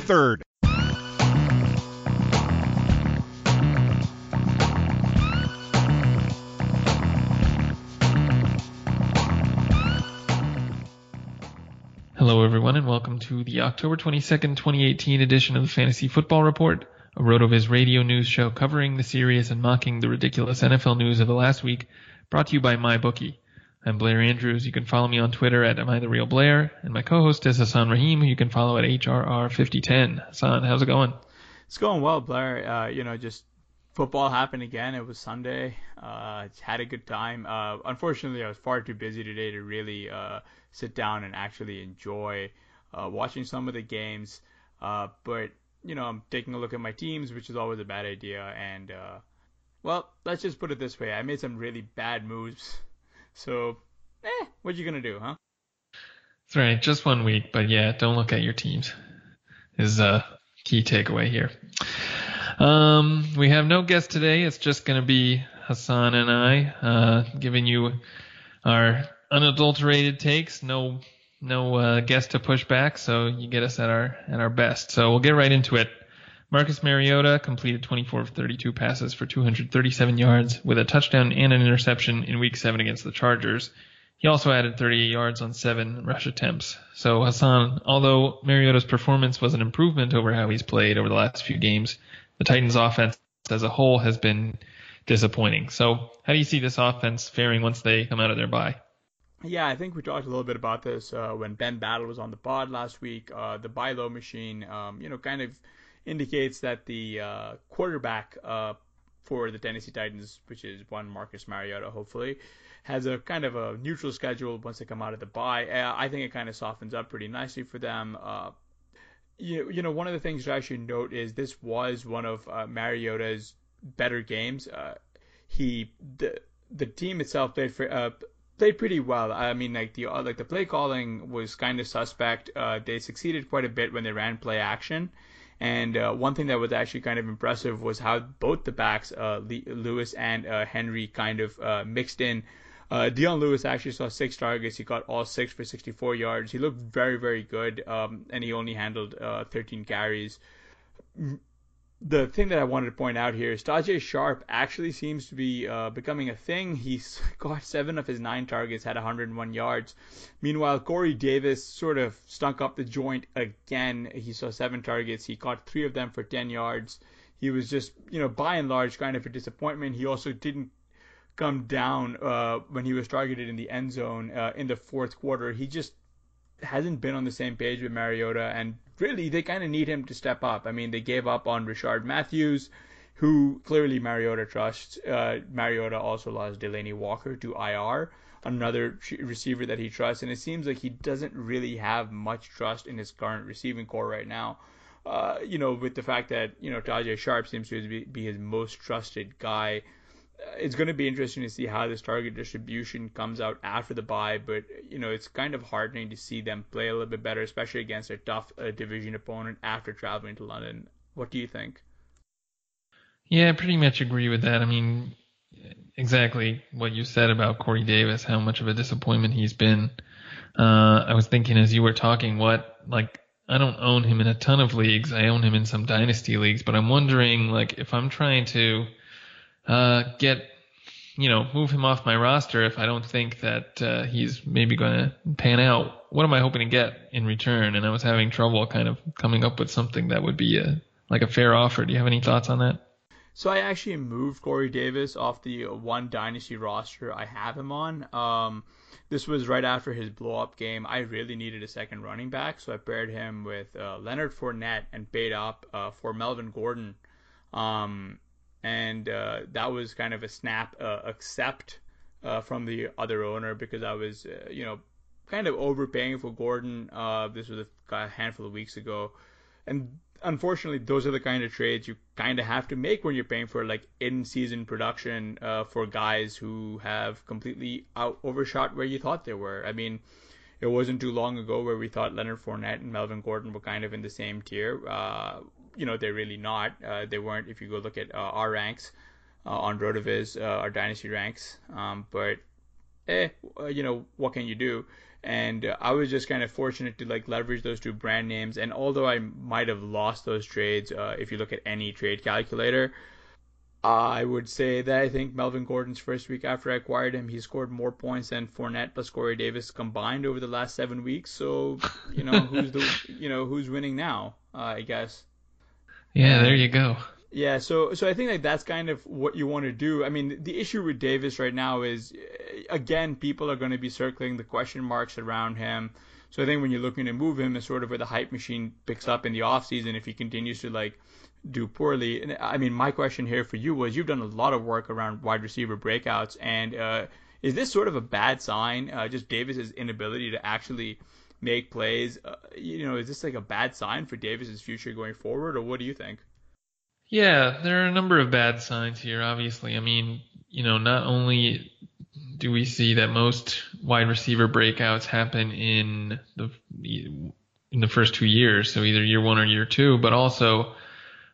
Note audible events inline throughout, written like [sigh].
3rd. Hello, everyone, and welcome to the October 22nd, 2018 edition of the Fantasy Football Report, a RotoViz radio news show covering the serious and mocking the ridiculous NFL news of the last week, brought to you by MyBookie. I'm Blair Andrews. You can follow me on Twitter at Am I the Real Blair, and my co-host is Hassan Rahim, who you can follow at HRR5010. Hassan, how's it going? It's going well, Blair. Uh, you know, just football happened again. It was Sunday. Uh, had a good time. Uh, unfortunately, I was far too busy today to really uh, sit down and actually enjoy uh, watching some of the games. Uh, but you know, I'm taking a look at my teams, which is always a bad idea. And uh, well, let's just put it this way: I made some really bad moves. So, eh, what you gonna do, huh? That's right. Just one week, but yeah, don't look at your teams. Is a key takeaway here. Um, we have no guest today. It's just to be Hassan and I, uh, giving you our unadulterated takes. No, no uh, guest to push back, so you get us at our at our best. So we'll get right into it. Marcus Mariota completed 24 of 32 passes for 237 yards with a touchdown and an interception in Week Seven against the Chargers. He also added 38 yards on seven rush attempts. So Hassan, although Mariota's performance was an improvement over how he's played over the last few games, the Titans offense as a whole has been disappointing. So how do you see this offense faring once they come out of their bye? Yeah, I think we talked a little bit about this uh, when Ben Battle was on the pod last week. Uh, the buy low machine, um, you know, kind of indicates that the uh, quarterback uh, for the Tennessee Titans, which is one Marcus Mariota, hopefully, has a kind of a neutral schedule once they come out of the bye. Uh, I think it kind of softens up pretty nicely for them. Uh, you, you know, one of the things that I should note is this was one of uh, Mariota's better games. Uh, he the the team itself played for, uh, played pretty well. I mean, like the like the play calling was kind of suspect. Uh, they succeeded quite a bit when they ran play action. And uh, one thing that was actually kind of impressive was how both the backs, uh, Lewis and uh, Henry, kind of uh, mixed in. Uh, Dion Lewis actually saw six targets. He got all six for 64 yards. He looked very, very good, um, and he only handled uh, 13 carries. The thing that I wanted to point out here is Tajae Sharpe actually seems to be uh, becoming a thing. He's [laughs] got seven of his nine targets, had 101 yards. Meanwhile, Corey Davis sort of stunk up the joint again. He saw seven targets. He caught three of them for 10 yards. He was just, you know, by and large, kind of a disappointment. He also didn't come down uh, when he was targeted in the end zone uh, in the fourth quarter. He just hasn't been on the same page with Mariota, and really they kind of need him to step up. I mean, they gave up on Rishard Matthews, who clearly Mariota trusts. Uh, Mariota also lost Delanie Walker to IR, another receiver that he trusts, and it seems like he doesn't really have much trust in his current receiving corps right now. Uh, you know, with the fact that you know Tajae Sharpe seems to be, be his most trusted guy it's going to be interesting to see how this target distribution comes out after the bye, but you know it's kind of heartening to see them play a little bit better, especially against a tough uh, division opponent after traveling to London. What do you think? Yeah, I pretty much agree with that. I mean, exactly what you said about Corey Davis, how much of a disappointment he's been. Uh, I was thinking as you were talking, what like I don't own him in a ton of leagues. I own him in some dynasty leagues, but I'm wondering like if I'm trying to uh, get, you know, move him off my roster if I don't think that uh, he's maybe going to pan out. What am I hoping to get in return? And I was having trouble kind of coming up with something that would be a like a fair offer. Do you have any thoughts on that? So I actually moved Corey Davis off the one dynasty roster I have him on. Um, this was right after his blow up game. I really needed a second running back, so I paired him with uh, Leonard Fournette and paid up uh, for Melvin Gordon. Um, and uh, that was kind of a snap uh, accept uh, from the other owner because I was, uh, you know, kind of overpaying for Gordon. Uh, this was a handful of weeks ago, and unfortunately, those are the kind of trades you kind of have to make when you're paying for like in-season production uh, for guys who have completely out overshot where you thought they were. I mean. It wasn't too long ago where we thought Leonard Fournette and Melvin Gordon were kind of in the same tier you know they're really not. Uh, they weren't. If you go look at uh, our ranks uh, on Rotoviz, uh, our dynasty ranks, um, but eh, uh, you know what can you do? And uh, I was just kind of fortunate to like leverage those two brand names. And although I might have lost those trades, if you look at any trade calculator, I would say that I think Melvin Gordon's first week after I acquired him, he scored more points than Fournette plus Corey Davis combined over the last seven weeks. So, you know, who's the, [laughs] you know, who's winning now? Uh, I guess. Yeah, there you go. Yeah, so so I think like that's kind of what you want to do. I mean, the issue with Davis right now is again, people are going to be circling the question marks around him. So I think when you're looking to move him, is sort of where the hype machine picks up in the offseason if he continues to like do poorly. And I mean, my question here for you was you've done a lot of work around wide receiver breakouts, and uh, is this sort of a bad sign? Uh, just Davis's inability to actually make plays. Uh, you know, is this like a bad sign for Davis's future going forward, or what do you think? Yeah, there are a number of bad signs here. Obviously, I mean, you know, not only do we see that most wide receiver breakouts happen in the in the first two years, so either year one or year two, but also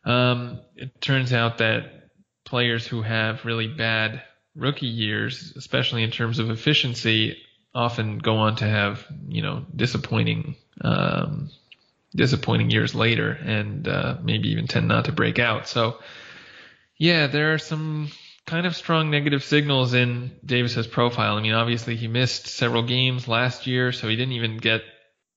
um, it turns out that players who have really bad rookie years, especially in terms of efficiency, often go on to have you know disappointing um, disappointing years later, and uh, maybe even tend not to break out. So yeah, there are some kind of strong negative signals in Davis's profile. I mean, obviously he missed several games last year, so he didn't even get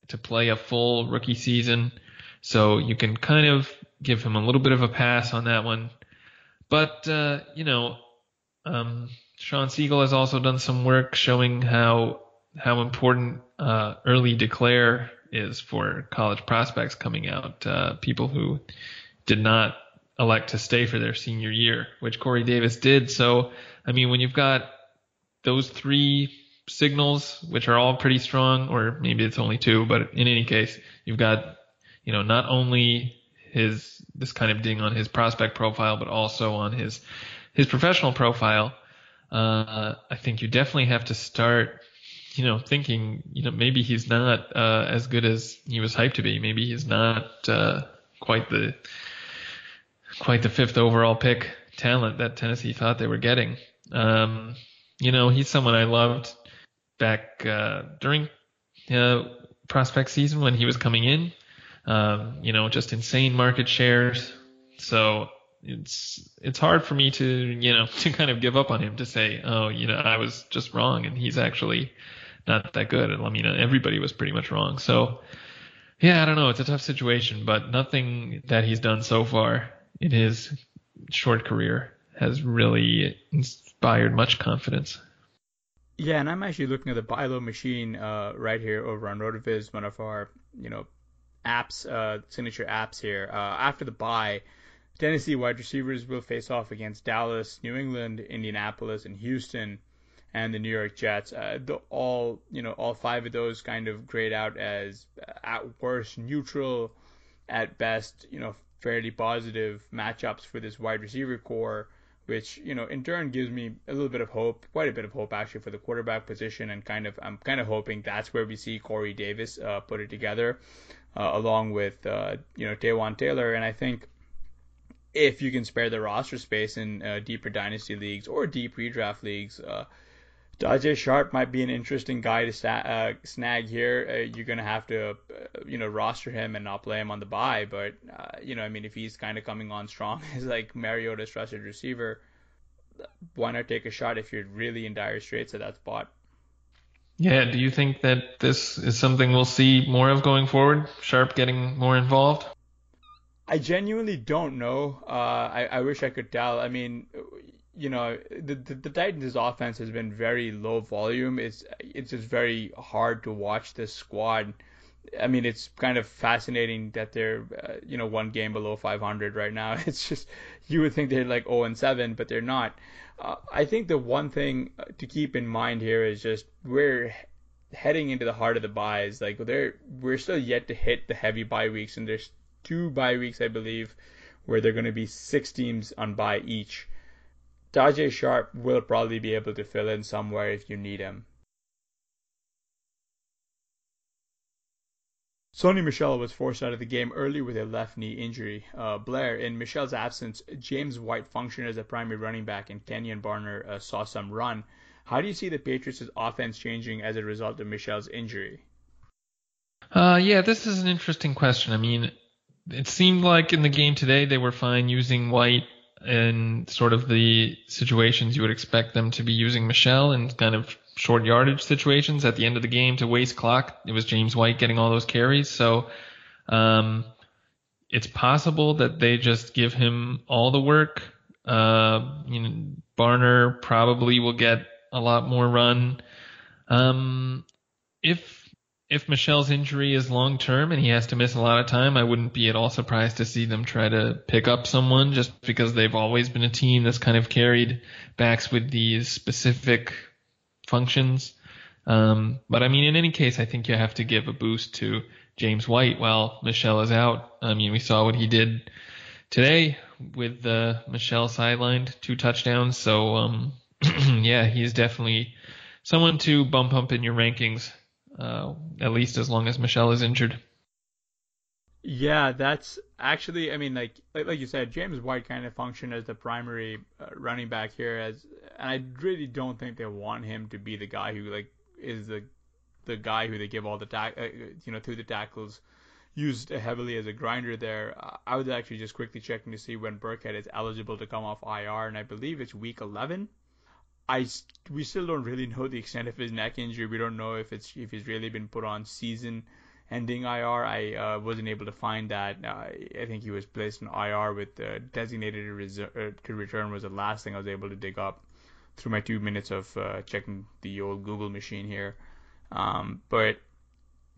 to play a full rookie season. So you can kind of give him a little bit of a pass on that one. But uh, you know, um, Shawn Siegele has also done some work showing how how important uh, early declare is for college prospects coming out. Uh, people who did not elect to stay for their senior year, which Corey Davis did. So, I mean, when you've got those three signals, which are all pretty strong, or maybe it's only two, but in any case, you've got, you know, not only his this kind of ding on his prospect profile, but also on his his professional profile. Uh, I think you definitely have to start you know, thinking, you know, maybe he's not uh, as good as he was hyped to be. Maybe he's not uh, quite the quite the fifth overall pick talent that Tennessee thought they were getting. Um, you know, he's someone I loved back uh, during uh, prospect season when he was coming in. Um, you know, just insane market shares, So it's it's hard for me to you know [laughs] to kind of give up on him to say oh you know I was just wrong and he's actually not that good. and I mean everybody was pretty much wrong. So yeah, I don't know. It's a tough situation, but nothing that he's done so far in his short career has really inspired much confidence. Yeah, and I'm actually looking at the buy low machine uh, right here over on RotoViz, one of our you know apps, uh, signature apps here. Uh, after the bye, Tennessee wide receivers will face off against Dallas, New England, Indianapolis, and Houston, and the New York Jets. Uh, the, all you know, all five of those kind of grade out as uh, at worst neutral, at best you know fairly positive matchups for this wide receiver corps which you know in turn gives me a little bit of hope, quite a bit of hope actually for the quarterback position, and kind of I'm kind of hoping that's where we see Corey Davis uh, put it together, uh, along with uh, you know Taywan Taylor, and I think if you can spare the roster space in uh, deeper dynasty leagues or deep redraft leagues. Uh, Tajae Sharpe might be an interesting guy to sta- uh, snag here. Uh, you're gonna have to, uh, you know, roster him and not play him on the bye. But uh, you know, I mean, if he's kind of coming on strong [laughs] as like Mariota's trusted receiver, why not take a shot if you're really in dire straits at that spot? Yeah. Do you think that this is something we'll see more of going forward? Sharpe getting more involved? I genuinely don't know. Uh, I, I wish I could tell. I mean, you know, the, the, the Titans' offense has been very low volume. It's it's just very hard to watch this squad. I mean, it's kind of fascinating that they're uh, you know one game below 500 right now. [laughs] It's just you would think they're like 0 and 7, but they're not. Uh, I think the one thing uh, to keep in mind here is just we're heading into the heart of the byes. Like they're we're still yet to hit the heavy bye weeks, and there's two bye weeks I believe where they're going to be six teams on bye each. Tajae Sharpe will probably be able to fill in somewhere if you need him. Sony Michel was forced out of the game early with a left knee injury. Uh, Blair, in Michel's absence, James White functioned as a primary running back and Kenjon Barner uh, saw some run. How do you see the Patriots' offense changing as a result of Michel's injury? Uh, yeah, this is an interesting question. I mean, it seemed like in the game today they were fine using White in sort of the situations you would expect them to be using Michel in kind of short yardage situations at the end of the game to waste clock. It was James White getting all those carries. So, um, it's possible that they just give him all the work. Uh, you know, Barner probably will get a lot more run. Um, if if Michel's injury is long term and he has to miss a lot of time, I wouldn't be at all surprised to see them try to pick up someone just because they've always been a team that's kind of carried backs with these specific functions. Um, but I mean, in any case, I think you have to give a boost to James White while Michel is out. I mean, we saw what he did today with uh, Michel sidelined, two touchdowns. So, um, [clears throat] yeah, he's definitely someone to bump up in your rankings uh, at least as long as Michel is injured. Yeah, that's actually. I mean, like like you said, James White kind of functioned as the primary uh, running back here, as and I really don't think they want him to be the guy who like is the the guy who they give all the tack, uh, you know, through the tackles, used heavily as a grinder there. I was actually just quickly checking to see when Burkhead is eligible to come off IR, and I believe it's week 11. I we still don't really know the extent of his neck injury. We don't know if it's if he's really been put on season ending IR. I uh, wasn't able to find that. Uh, I think he was placed in IR with uh, designated reser- to return was the last thing I was able to dig up through my two minutes of uh, checking the old Google machine here. Um, but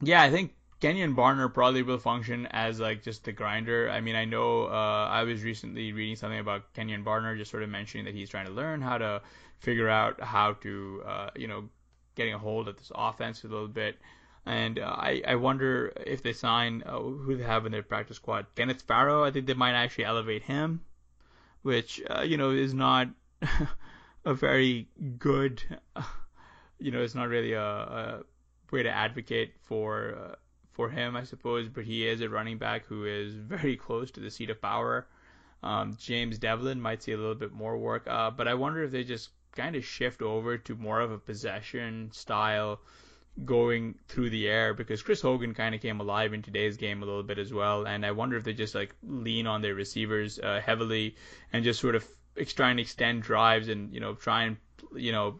yeah, I think Kenjon Barner probably will function as like just the grinder. I mean, I know uh, I was recently reading something about Kenjon Barner, just sort of mentioning that he's trying to learn how to figure out how to, uh, you know, getting a hold of this offense a little bit. And uh, I, I wonder if they sign uh, who they have in their practice squad. Kenneth Farrow, I think they might actually elevate him, which uh, you know is not [laughs] a very good, [laughs] you know, it's not really a, a way to advocate for uh, for him, I suppose. But he is a running back who is very close to the seat of power. Um, James Develin might see a little bit more work, uh, but I wonder if they just kind of shift over to more of a possession style, going through the air because Chris Hogan kind of came alive in today's game a little bit as well. And I wonder if they just like lean on their receivers uh, heavily and just sort of try and extend drives and you know try and you know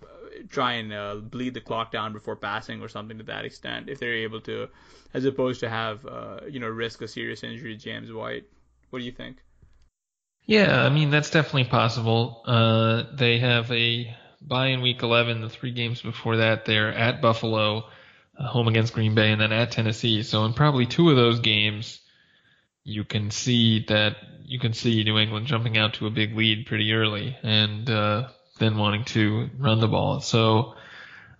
try and uh, bleed the clock down before passing or something to that extent if they're able to, as opposed to have uh, you know risk a serious injury to James White. What do you think? Yeah, I mean that's definitely possible. Uh, they have a bye in week 11. The three games before that, they're at Buffalo, uh, home against Green Bay, and then at Tennessee. So in probably two of those games, you can see that you can see New England jumping out to a big lead pretty early and uh, then wanting to run the ball. So,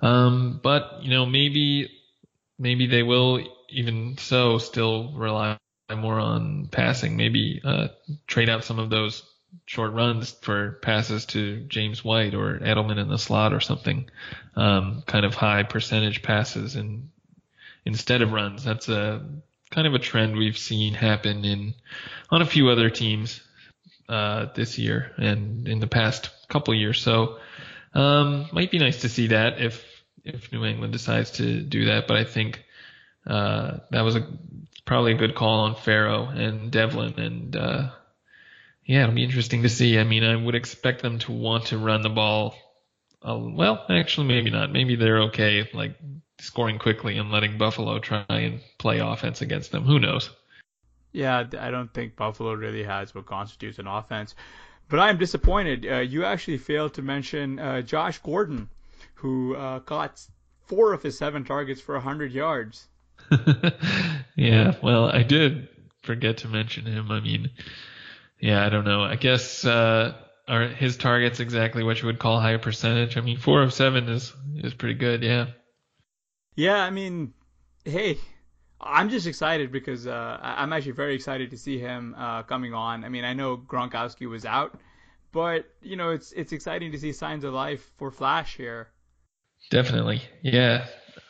um, but you know maybe maybe they will even so still rely more on passing. Maybe uh, trade out some of those short runs for passes to James White or Edelman in the slot or something, um, kind of high percentage passes and instead of runs. That's a kind of a trend we've seen happen in on a few other teams uh, this year and in the past couple years. So um, might be nice to see that if if New England decides to do that. But I think uh, that was a probably a good call on Farrow and Develin and uh, yeah, it'll be interesting to see. I mean, I would expect them to want to run the ball. Uh, well, actually, maybe not. Maybe they're okay, like scoring quickly and letting Buffalo try and play offense against them. Who knows? Yeah, I don't think Buffalo really has what constitutes an offense. But I am disappointed. Uh, you actually failed to mention uh, Josh Gordon, who uh, caught four of his seven targets for 100 yards. [laughs] yeah, well, I did forget to mention him. I mean, yeah, I don't know. I guess uh, are his targets exactly what you would call high percentage? I mean, four of seven is is pretty good. Yeah. Yeah, I mean, hey, I'm just excited because uh, I'm actually very excited to see him uh, coming on. I mean, I know Gronkowski was out, but you know, it's it's exciting to see signs of life for Flash here. Definitely, yeah.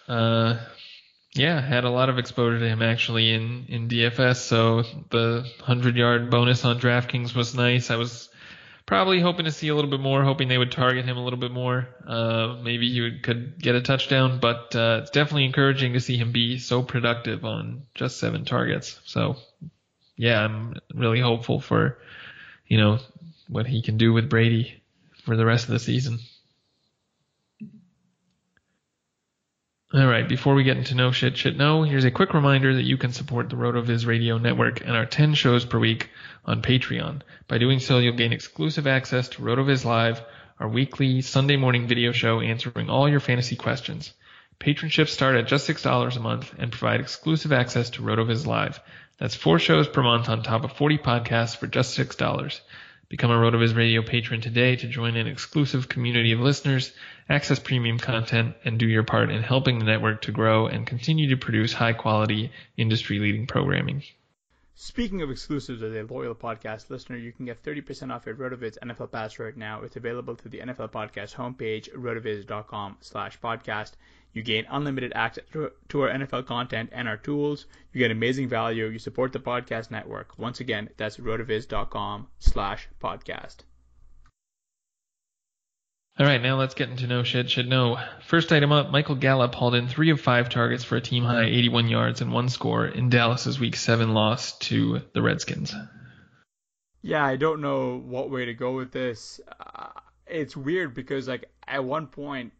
Uh, yeah, had a lot of exposure to him actually in in DFS. So the hundred yard bonus on DraftKings was nice. I was probably hoping to see a little bit more, hoping they would target him a little bit more. Uh, maybe he would, could get a touchdown, but uh, it's definitely encouraging to see him be so productive on just seven targets. So yeah, I'm really hopeful for you know what he can do with Brady for the rest of the season. All right, before we get into no shit, shit no, here's a quick reminder that you can support the RotoViz Radio Network and our 10 shows per week on Patreon. By doing so, you'll gain exclusive access to RotoViz Live, our weekly Sunday morning video show answering all your fantasy questions. Patronships start at just $6 a month and provide exclusive access to RotoViz Live. That's four shows per month on top of 40 podcasts for just $6. Become a RotoViz Radio patron today to join an exclusive community of listeners, access premium content, and do your part in helping the network to grow and continue to produce high quality, industry leading programming. Speaking of exclusives as a loyal podcast listener, you can get 30% off your RotoViz NFL Pass right now. It's available through the NFL Podcast homepage, rotoviz.com slash podcast. You gain unlimited access to our NFL content and our tools. You get amazing value. You support the podcast network. Once again, that's rotoviz.com slash podcast. All right, now let's get into no shit, shit no. First item up, Michael Gallup hauled in three of five targets for a team high 81 yards and one score in Dallas's Week 7 loss to the Redskins. Yeah, I don't know what way to go with this. Uh, it's weird because, like, at one point,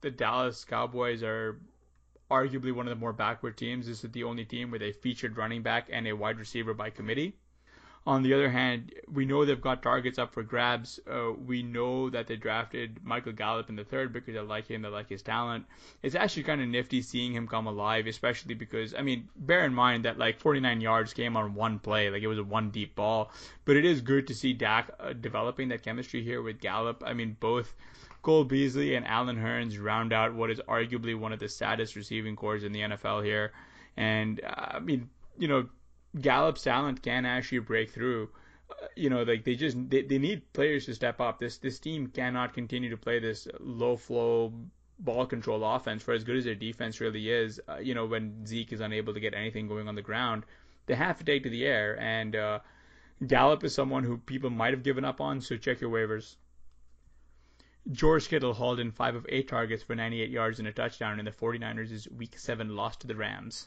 the Dallas Cowboys are arguably one of the more backward teams. This is the only team where they featured running back and a wide receiver by committee. On the other hand, we know they've got targets up for grabs. Uh, we know that they drafted Michael Gallup in the third because they like him, they like his talent. It's actually kind of nifty seeing him come alive, especially because, I mean, bear in mind that like 49 yards came on one play, like it was a one deep ball. But it is good to see Dak uh, developing that chemistry here with Gallup. I mean, both Cole Beasley and Allen Hurns round out what is arguably one of the saddest receiving corps in the NFL here. And uh, I mean, you know, Gallup's talent can actually break through. Uh, you know, like they just they, they need players to step up. This this team cannot continue to play this low flow ball control offense for as good as their defense really is. Uh, you know, when Zeke is unable to get anything going on the ground, they have to take to the air. And uh, Gallup is someone who people might have given up on. So check your waivers. George Kittle hauled in five of eight targets for 98 yards and a touchdown in the 49ers' Week 7 loss to the Rams.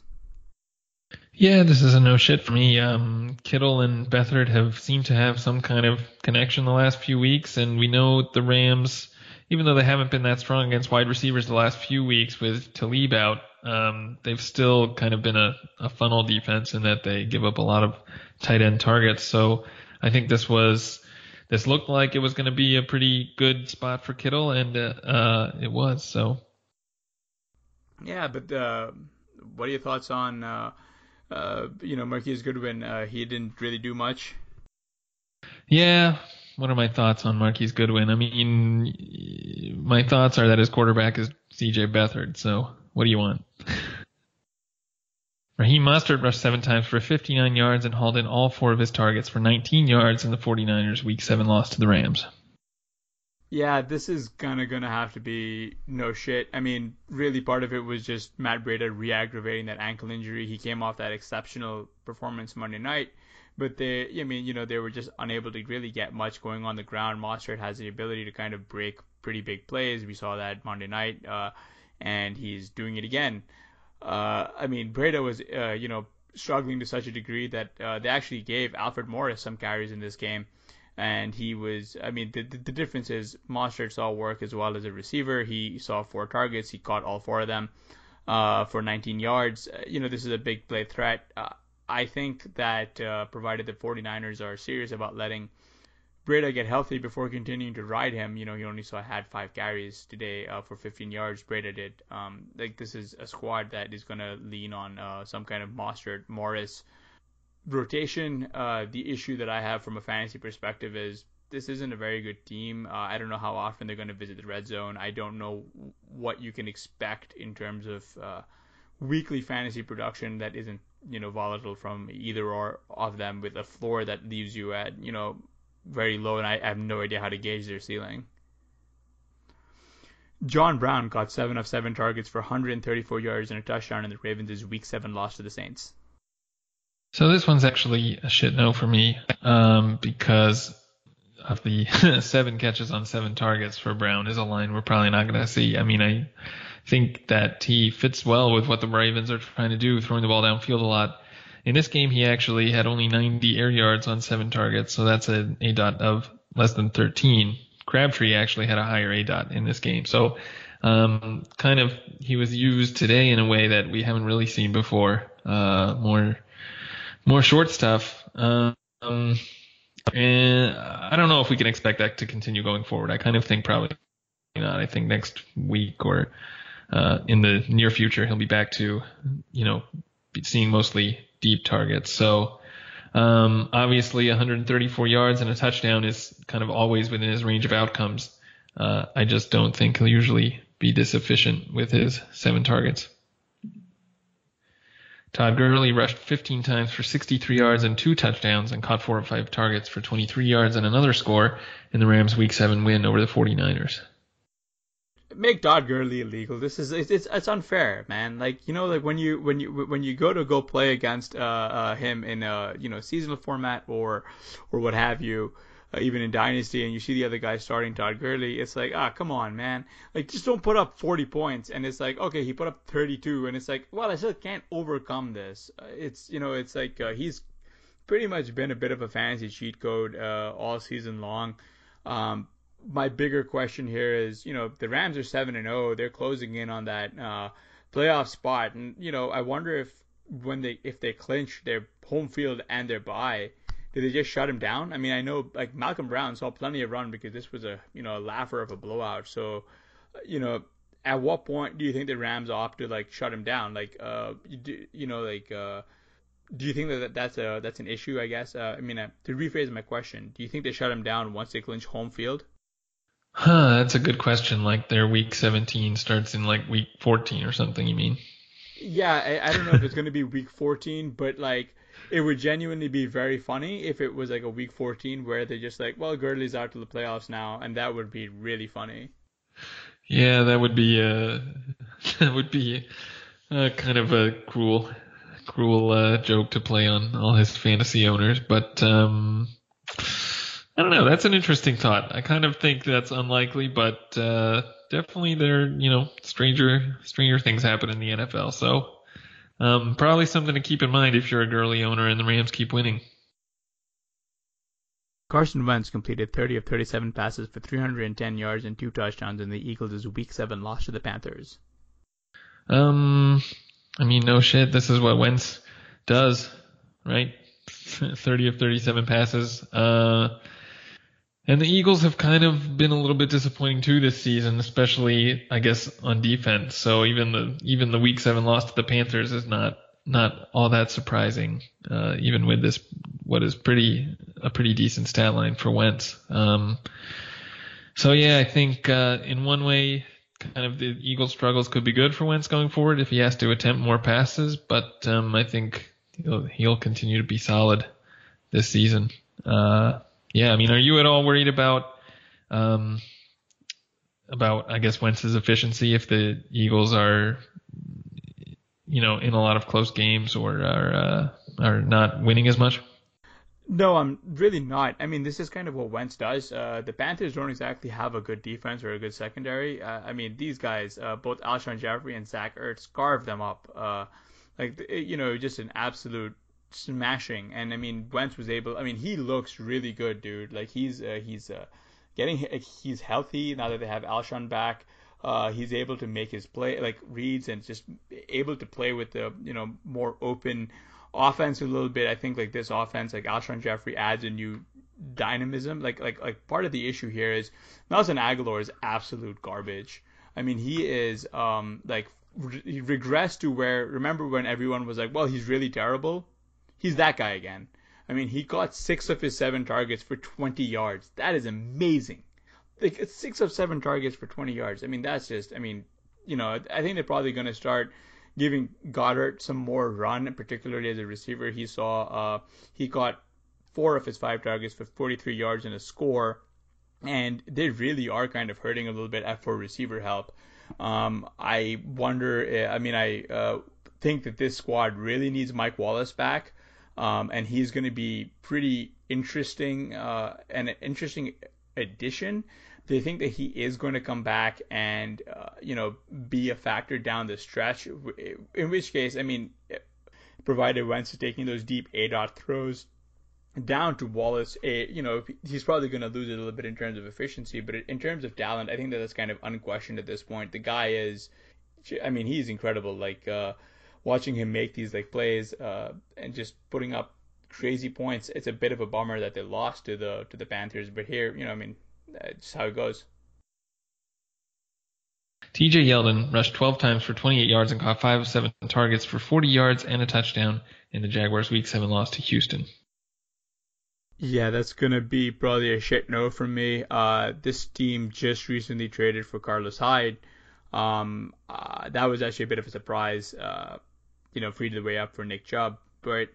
Yeah, this is a no shit for me. Um, Kittle and Beathard have seemed to have some kind of connection the last few weeks, and we know the Rams, even though they haven't been that strong against wide receivers the last few weeks with Talib out, um, they've still kind of been a, a funnel defense in that they give up a lot of tight end targets. So I think this was this looked like it was going to be a pretty good spot for Kittle, and uh, uh, it was. So yeah, but uh, what are your thoughts on uh, uh, you know Marquise Goodwin? Uh, he didn't really do much. Yeah, what are my thoughts on Marquise Goodwin? I mean, my thoughts are that his quarterback is C.J. Beathard. So what do you want? [laughs] Raheem Mostert rushed seven times for 59 yards and hauled in all four of his targets for 19 yards in the 49ers' Week 7 loss to the Rams. Yeah, this is kind of going to have to be no shit. I mean, really, part of it was just Matt Breida re aggravating that ankle injury. He came off that exceptional performance Monday night, but they, I mean, you know, they were just unable to really get much going on the ground. Mostert has the ability to kind of break pretty big plays. We saw that Monday night, uh, and he's doing it again. Uh, I mean, Breida was, uh, you know, struggling to such a degree that uh, they actually gave Alfred Morris some carries in this game. And he was, I mean, the, the difference is Mostert saw work as well as a receiver. He saw four targets. He caught all four of them uh, for 19 yards. Uh, you know, this is a big play threat. Uh, I think that provided the 49ers are serious about letting Breida get healthy before continuing to ride him. You know, he only saw had five carries today uh, for 15 yards. Breida did. Um, like this is a squad that is going to lean on uh, some kind of Mostert Morris rotation. Uh, the issue that I have from a fantasy perspective is this isn't a very good team. Uh, I don't know how often they're going to visit the red zone. I don't know what you can expect in terms of uh, weekly fantasy production that isn't you know volatile from either or of them with a floor that leaves you at you know very low, and I have no idea how to gauge their ceiling. John Brown caught seven of seven targets for 134 yards and a touchdown in the Ravens' Week Seven loss to the Saints. So this one's actually a shit no for me um, because of the [laughs] seven catches on seven targets for Brown is a line we're probably not going to see. I mean, I think that he fits well with what the Ravens are trying to do, throwing the ball downfield a lot. In this game, he actually had only 90 air yards on seven targets, so that's an A dot of less than 13. Crabtree actually had a higher A dot in this game, so um, kind of he was used today in a way that we haven't really seen before. Uh, more more short stuff. Um, and I don't know if we can expect that to continue going forward. I kind of think probably not. I think next week or uh, in the near future he'll be back to you know seeing mostly deep targets. So um, obviously 134 yards and a touchdown is kind of always within his range of outcomes. Uh, I just don't think he'll usually be this efficient with his seven targets. Todd Gurley rushed 15 times for 63 yards and two touchdowns and caught four or five targets for 23 yards and another score in the Rams' Week 7 win over the 49ers make Todd Gurley illegal. This is it's, it's unfair, man. Like you know, like when you when you when you go to go play against uh, uh him in a you know seasonal format or or what have you. Uh, even in Dynasty, and you see the other guy starting Todd Gurley, it's like, ah, come on, man. Like, just don't put up 40 points. And it's like, okay, he put up 32, and it's like, well, I still can't overcome this. Uh, it's, you know, it's like uh, he's pretty much been a bit of a fantasy cheat code uh, all season long. Um, my bigger question here is, you know, the Rams are seven and zero. They're closing in on that uh, playoff spot, and you know, I wonder if when they if they clinch their home field and their bye, did they just shut him down? I mean, I know like Malcolm Brown saw plenty of run because this was a you know a laugher of a blowout. So, you know, at what point do you think the Rams opt to like shut him down? Like, uh, you, you know, like. Uh, do you think that that's a that's an issue? I guess. Uh, I mean, uh, to rephrase my question, do you think they shut him down once they clinch home field? Huh, that's a good question. Like their week 17 starts in like week 14 or something, you mean? Yeah, I, I don't know if it's going to be week 14, but like it would genuinely be very funny if it was like a week 14 where they're just like, well, Gurley's out to the playoffs now, and that would be really funny. Yeah, that would be uh [laughs] that would be uh, kind of a cruel cruel uh, joke to play on all his fantasy owners, but um I don't know. That's an interesting thought. I kind of think that's unlikely, but uh, definitely there, you know, stranger stranger things happen in the NFL. So um, probably something to keep in mind if you're a Gurley owner and the Rams keep winning. Carson Wentz completed 30 of 37 passes for 310 yards and two touchdowns in the Eagles' Week 7 loss to the Panthers. Um, I mean, no shit. This is what Wentz does, right? [laughs] 30 of 37 passes. Uh, and the Eagles have kind of been a little bit disappointing too this season, especially I guess on defense. So even the even the Week Seven loss to the Panthers is not not all that surprising, uh, even with this what is pretty a pretty decent stat line for Wentz. Um, so yeah, I think uh, in one way, kind of the Eagles' struggles could be good for Wentz going forward if he has to attempt more passes, but um, I think he'll he'll continue to be solid this season. Uh, yeah, I mean, are you at all worried about um, about I guess Wentz's efficiency if the Eagles are you know in a lot of close games or are uh, are not winning as much? No, I'm really not. I mean, this is kind of what Wentz does. Uh, the Panthers don't exactly have a good defense or a good secondary. Uh, I mean, these guys, uh, both Alshon Jeffery and Zach Ertz, carved them up. Uh, like, you know, just an absolute smashing. And I mean, Wentz was able. I mean, he looks really good, dude. Like he's uh, he's uh, getting he's healthy now that they have Alshon back. Uh, he's able to make his play like reads and just able to play with the you know more open offense a little bit. I think like this offense, like Alshon Jeffery adds a new dynamism. Like like like part of the issue here is Nelson Agholor is absolute garbage. I mean, he is um like re- regressed to where remember when everyone was like, well, he's really terrible he's that guy again. I mean, he got six of his seven targets for 20 yards. That is amazing. Like six of seven targets for 20 yards. I mean, that's just. I mean, you know, I think they're probably going to start giving Goedert some more run, particularly as a receiver. He saw uh, he got four of his five targets for 43 yards and a score, and they really are kind of hurting a little bit for receiver help. Um, I wonder. Eh, I mean, I uh, think that this squad really needs Mike Wallace back um, and he's going to be pretty interesting uh, and an interesting addition. They think that he is going to come back and uh, you know be a factor down the stretch. In which case, I mean, provided Wentz is taking those deep A dot throws down to Wallace, a, you know, he's probably going to lose a little bit in terms of efficiency, but in terms of talent, I think that that's kind of unquestioned at this point. The guy is, I mean, he's incredible. Like, uh, watching him make these like plays uh, and just putting up crazy points. It's a bit of a bummer that they lost to the to the Panthers, but here, you know, I mean, it's how it goes. TJ Yeldon rushed 12 times for 28 yards and caught 5 of 7 targets for 40 yards and a touchdown in the Jaguars' Week 7 loss to Houston. Yeah, that's gonna be probably a shit no from me. Uh, this team just recently traded for Carlos Hyde. Um, uh, that was actually a bit of a surprise. Uh, you know, freed the way up for Nick Chubb. But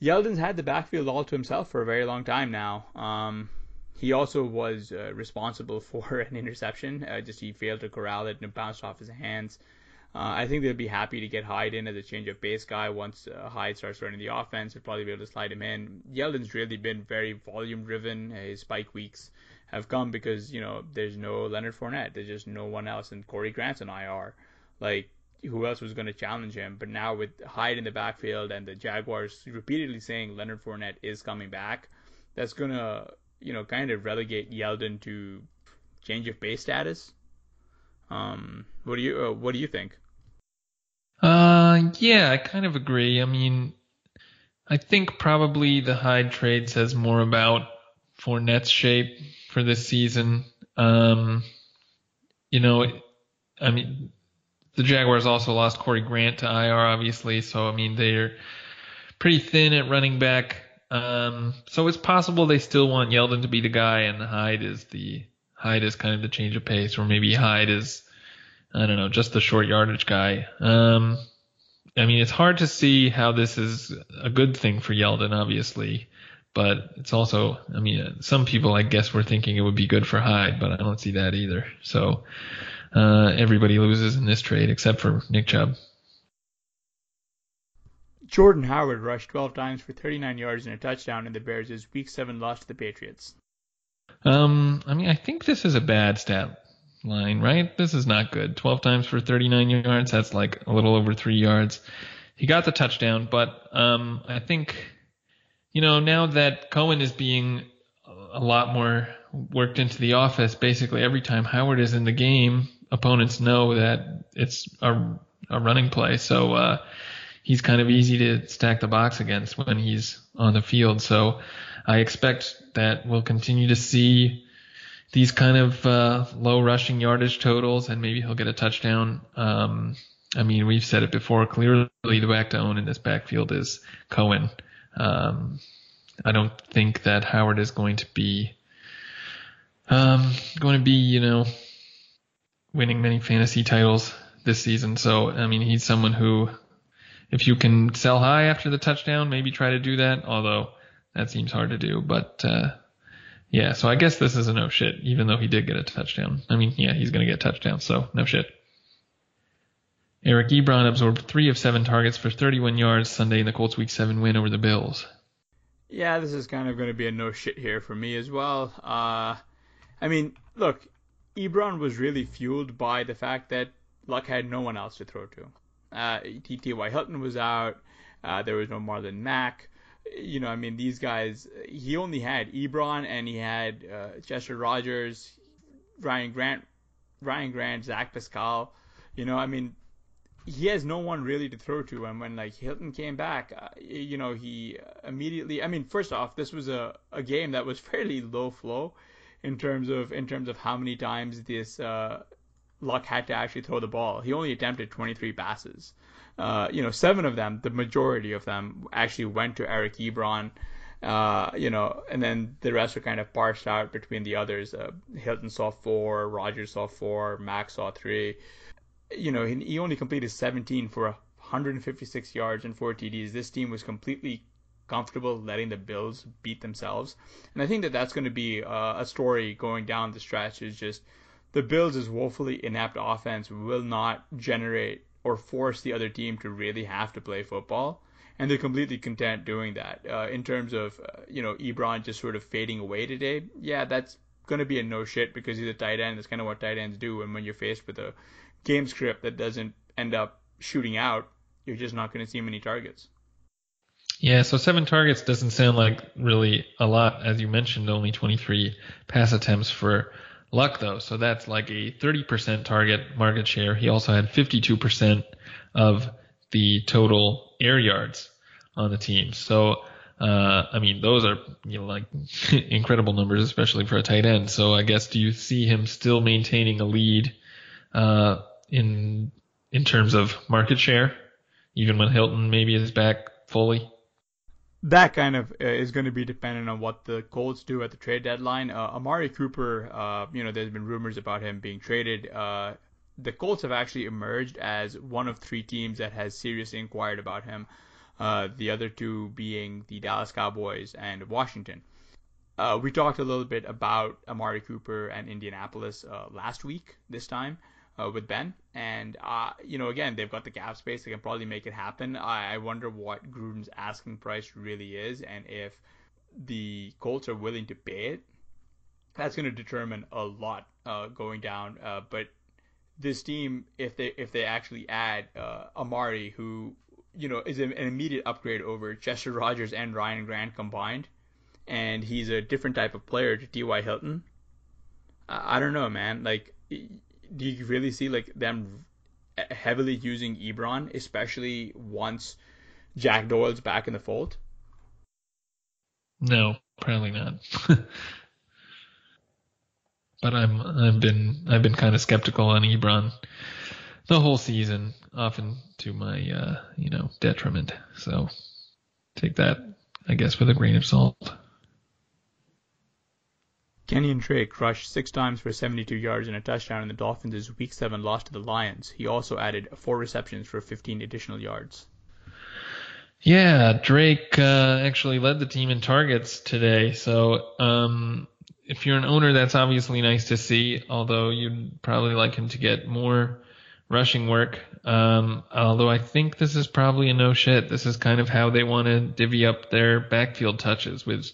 Yeldon's had the backfield all to himself for a very long time now. Um, he also was uh, responsible [laughs] for an interception. Uh, just he failed to corral it and it bounced off his hands. Uh, I think they'll be happy to get Hyde in as a change of pace guy once uh, Hyde starts running the offense. They'll probably be able to slide him in. Yeldon's really been very volume driven. His spike weeks have come because you know there's no Leonard Fournette. There's just no one else, and Corey Grant's on IR. Like who else was going to challenge him. But now with Hyde in the backfield and the Jaguars repeatedly saying Leonard Fournette is coming back, that's going to, you know, kind of relegate Yeldon to change of base status. Um, what do you uh, what do you think? Uh, yeah, I kind of agree. I mean, I think probably the Hyde trade says more about Fournette's shape for this season. Um, you know, I mean, the Jaguars also lost Corey Grant to IR, obviously. So I mean they're pretty thin at running back. Um, so it's possible they still want Yeldon to be the guy, and Hyde is the Hyde is kind of the change of pace, or maybe Hyde is I don't know, just the short yardage guy. Um, I mean, it's hard to see how this is a good thing for Yeldon, obviously, but it's also, I mean, some people I guess were thinking it would be good for Hyde, but I don't see that either. So uh, everybody loses in this trade except for Nick Chubb. Jordan Howard rushed 12 times for 39 yards and a touchdown in the Bears' Week 7 loss to the Patriots. Um, I mean, I think this is a bad stat line, right? This is not good. 12 times for 39 yards. That's like a little over three yards. He got the touchdown, but um, I think, you know, now that Cohen is being a lot more worked into the office, basically every time Howard is in the game, opponents know that it's a, a running play. So uh, he's kind of easy to stack the box against when he's on the field. So I expect that we'll continue to see these kind of uh, low rushing yardage totals, and maybe he'll get a touchdown. Um, I mean, we've said it before. Clearly, the back to own in this backfield is Cohen. Um, I don't think that Howard is going to be um, going to be, you know, winning many fantasy titles this season. So, I mean, he's someone who, if you can sell high after the touchdown, maybe try to do that. Although that seems hard to do, but uh, yeah, so I guess this is a no shit, even though he did get a touchdown. I mean, yeah, he's going to get a touchdown, so no shit. Eric Ebron absorbed three of seven targets for 31 yards Sunday in the Colts' Week 7 win over the Bills. Yeah, this is kind of going to be a no shit here for me as well. Uh, I mean, look, Ebron was really fueled by the fact that Luck had no one else to throw to. Uh, T.T.Y. Hilton was out. Uh, there was no Marlon Mack you know, I mean, these guys, he only had Ebron and he had uh, Chester Rogers, Ryan Grant, Ryan Grant, Zach Pascal. You know, I mean, he has no one really to throw to. And when like Hilton came back, uh, you know, he immediately. I mean, first off, this was a, a game that was [laughs] fairly low flow in terms of in terms of how many times this uh, Luck had to actually throw the ball. He only attempted 23 passes uh, you know, seven of them, the majority of them, actually went to Eric Ebron. Uh, you know, and then the rest were kind of parsed out between the others. Uh, Hilton saw four, Rogers saw four, Max saw three. You know, he, he only completed 17 for 156 yards and four TDs. This team was completely comfortable letting the Bills beat themselves, and I think that that's going to be uh, a story going down the stretch. Is just the Bills' is woefully inept offense will not generate or force the other team to really have to play football. And they're completely content doing that. Uh, in terms of, uh, you know, Ebron just sort of fading away today, yeah, that's going to be a no shit because he's a tight end. That's kind of what tight ends do. And when you're faced with a game script that doesn't end up shooting out, you're just not going to see many targets. Yeah, so seven targets doesn't sound like really a lot. As you mentioned, only 23 pass attempts for Luck though, so that's like a 30% target market share. He also had 52% of the total air yards on the team. So, uh, I mean, those are you know like [laughs] incredible numbers, especially for a tight end. So, I guess do you see him still maintaining a lead uh, in in terms of market share, even when Hilton maybe is back fully? That kind of uh, is going to be dependent on what the Colts do at the trade deadline. Uh, Amari Cooper, uh, you know, there's been rumors about him being traded. Uh, the Colts have actually emerged as one of three teams that has seriously inquired about him. Uh, the other two being the Dallas Cowboys and Washington. Uh, we talked a little bit about Amari Cooper and Indianapolis last week. This time, uh, with Ben. And, uh, you know, again, they've got the cap space. They can probably make it happen. I, I wonder what Gruden's asking price really is and if the Colts are willing to pay it. That's going to determine a lot uh, going down. Uh, but this team, if they if they actually add uh, Amari, who you know is an, immediate upgrade over Chester Rogers and Ryan Grant combined, and he's a different type of player to T.Y. Hilton. I don't know, man. Like do you really see like them heavily using Ebron, especially once Jack Doyle's back in the fold? No, probably not. [laughs] but I'm I've been I've been kind of skeptical on Ebron the whole season, often to my uh, you know detriment. So take that, I guess, with a grain of salt. Kenyan Drake rushed six times for 72 yards and a touchdown in the Dolphins' Week 7 loss to the Lions. He also added four receptions for 15 additional yards. Yeah, Drake uh, actually led the team in targets today. So um, if you're an owner, that's obviously nice to see. Although you'd probably like him to get more rushing work. Um, although I think this is probably a no shit. This is kind of how they want to divvy up their backfield touches with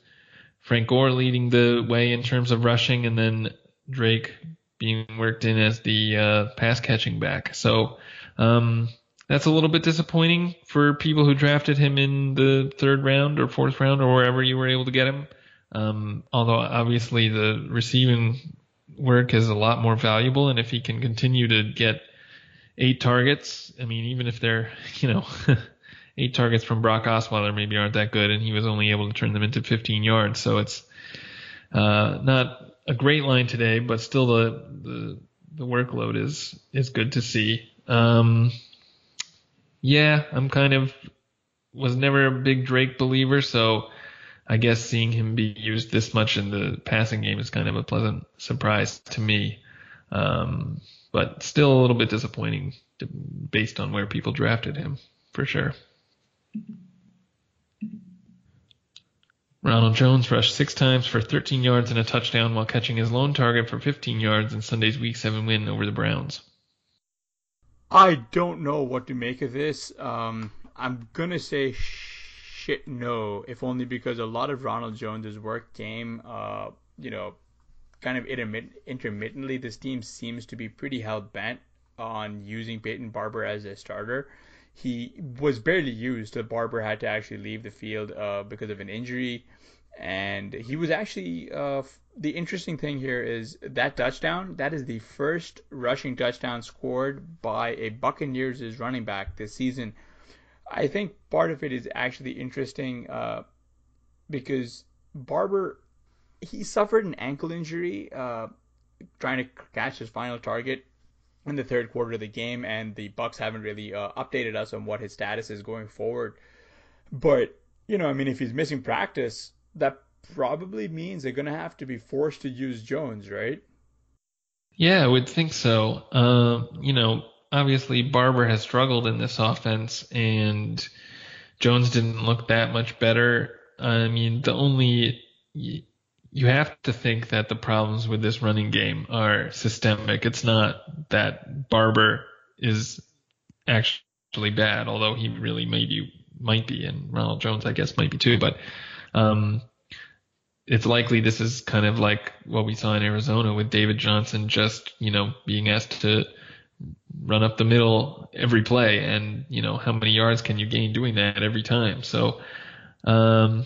Frank Gore leading the way in terms of rushing, and then Drake being worked in as the uh, pass catching back. So um, that's a little bit disappointing for people who drafted him in the third round or fourth round or wherever you were able to get him. Um, although obviously the receiving work is a lot more valuable, and if he can continue to get eight targets, I mean, even if they're [laughs] you know [laughs] eight targets from Brock Osweiler maybe aren't that good, and he was only able to turn them into 15 yards, so it's uh, not a great line today, but still the the, the workload is is good to see. Um, yeah, I'm kind of was never a big Drake believer, so I guess seeing him be used this much in the passing game is kind of a pleasant surprise to me. Um, but still a little bit disappointing to, based on where people drafted him, for sure. Ronald Jones rushed six times for 13 yards and a touchdown while catching his lone target for 15 yards in Sunday's Week 7 win over the Browns. I don't know what to make of this. Um, I'm going to say shit no, if only because a lot of Ronald Jones's work came, uh, you know, kind of intermittently. This team seems to be pretty hell bent on using Peyton Barber as a starter he was barely used. The Barber had to actually leave the field uh, because of an injury, and he was actually. Uh, the interesting thing here is that touchdown. That is the first rushing touchdown scored by a Buccaneers' running back this season. I think part of it is actually interesting uh, because Barber he suffered an ankle injury uh, trying to catch his final target in the third quarter of the game, and the Bucks haven't really uh, updated us on what his status is going forward. But you know, I mean, if he's missing practice, that probably means they're gonna have to be forced to use Jones, right? Yeah, I would think so. Uh, you know, obviously Barber has struggled in this offense, and Jones didn't look that much better. I mean, the only you have to think that the problems with this running game are systemic. It's not that Barber is actually bad, although he really maybe might be, and Ronald Jones, I guess, might be too. But um, it's likely this is kind of like what we saw in Arizona with David Johnson just, you know, being asked to run up the middle every play, and you know how many yards can you gain doing that every time? So, um,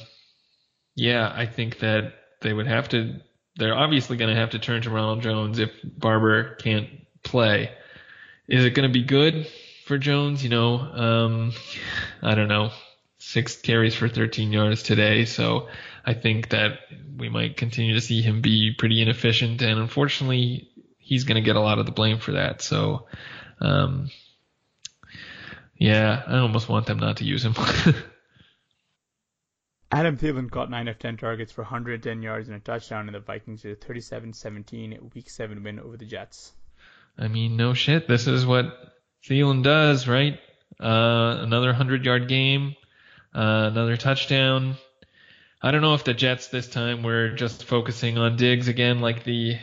yeah, I think that they would have to. They're obviously going to have to turn to Ronald Jones if Barber can't play. Is it going to be good for Jones? You know, um, [laughs] I don't know. Six carries for 13 yards today, so I think that we might continue to see him be pretty inefficient, and unfortunately, he's going to get a lot of the blame for that. So, um, yeah, I almost want them not to use him. [laughs] Adam Thielen caught 9 of 10 targets for 110 yards and a touchdown in the Vikings' 37-17 Week 7 win over the Jets. I mean, no shit. This is what Thielen does, right? Uh, another 100-yard game, uh, another touchdown. I don't know if the Jets this time were just focusing on Diggs again, like the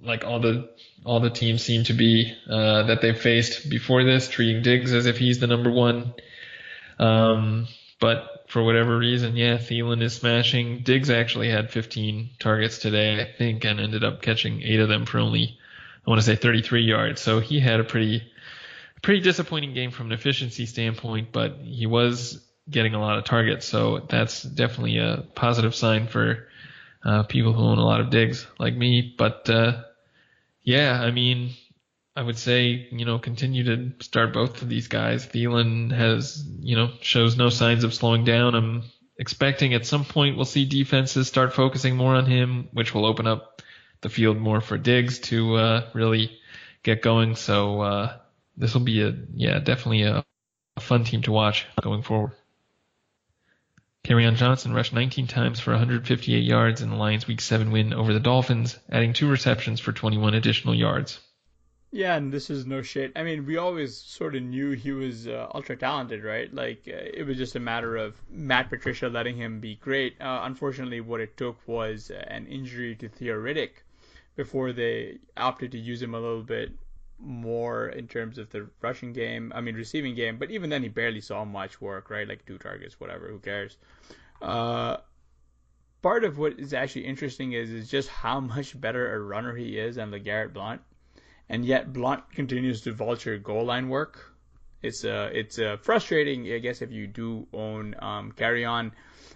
like all the all the teams seem to be uh, that they've faced before this, treating Diggs as if he's the number one. Um, but for whatever reason, yeah, Thielen is smashing. Diggs actually had 15 targets today, I think, and ended up catching eight of them for only, I want to say 33 yards. So he had a pretty, pretty disappointing game from an efficiency standpoint, but he was getting a lot of targets. So that's definitely a positive sign for uh, people who own a lot of Diggs like me. But uh, yeah, I mean, I would say, you know, continue to start both of these guys. Thielen has, you know, shows no signs of slowing down. I'm expecting at some point we'll see defenses start focusing more on him, which will open up the field more for Diggs to uh, really get going. So uh, this will be a, yeah, definitely a, a fun team to watch going forward. Kerryon Johnson rushed 19 times for 158 yards in the Lions' Week 7 win over the Dolphins, adding two receptions for 21 additional yards. Yeah, and this is no shit. I mean, we always sort of knew he was uh, ultra talented, right? Like, uh, it was just a matter of Matt Patricia letting him be great. Uh, unfortunately, what it took was an injury to Theo Riddick before they opted to use him a little bit more in terms of the rushing game. I mean, receiving game, but even then, he barely saw much work, right? Like two targets, whatever. Who cares? Uh, part of what is actually interesting is is just how [laughs] much better a runner he is than LeGarrette Blunt, and yet Blunt continues to vulture goal line work. It's uh it's uh, frustrating, I guess, if you do own um, Kerryon,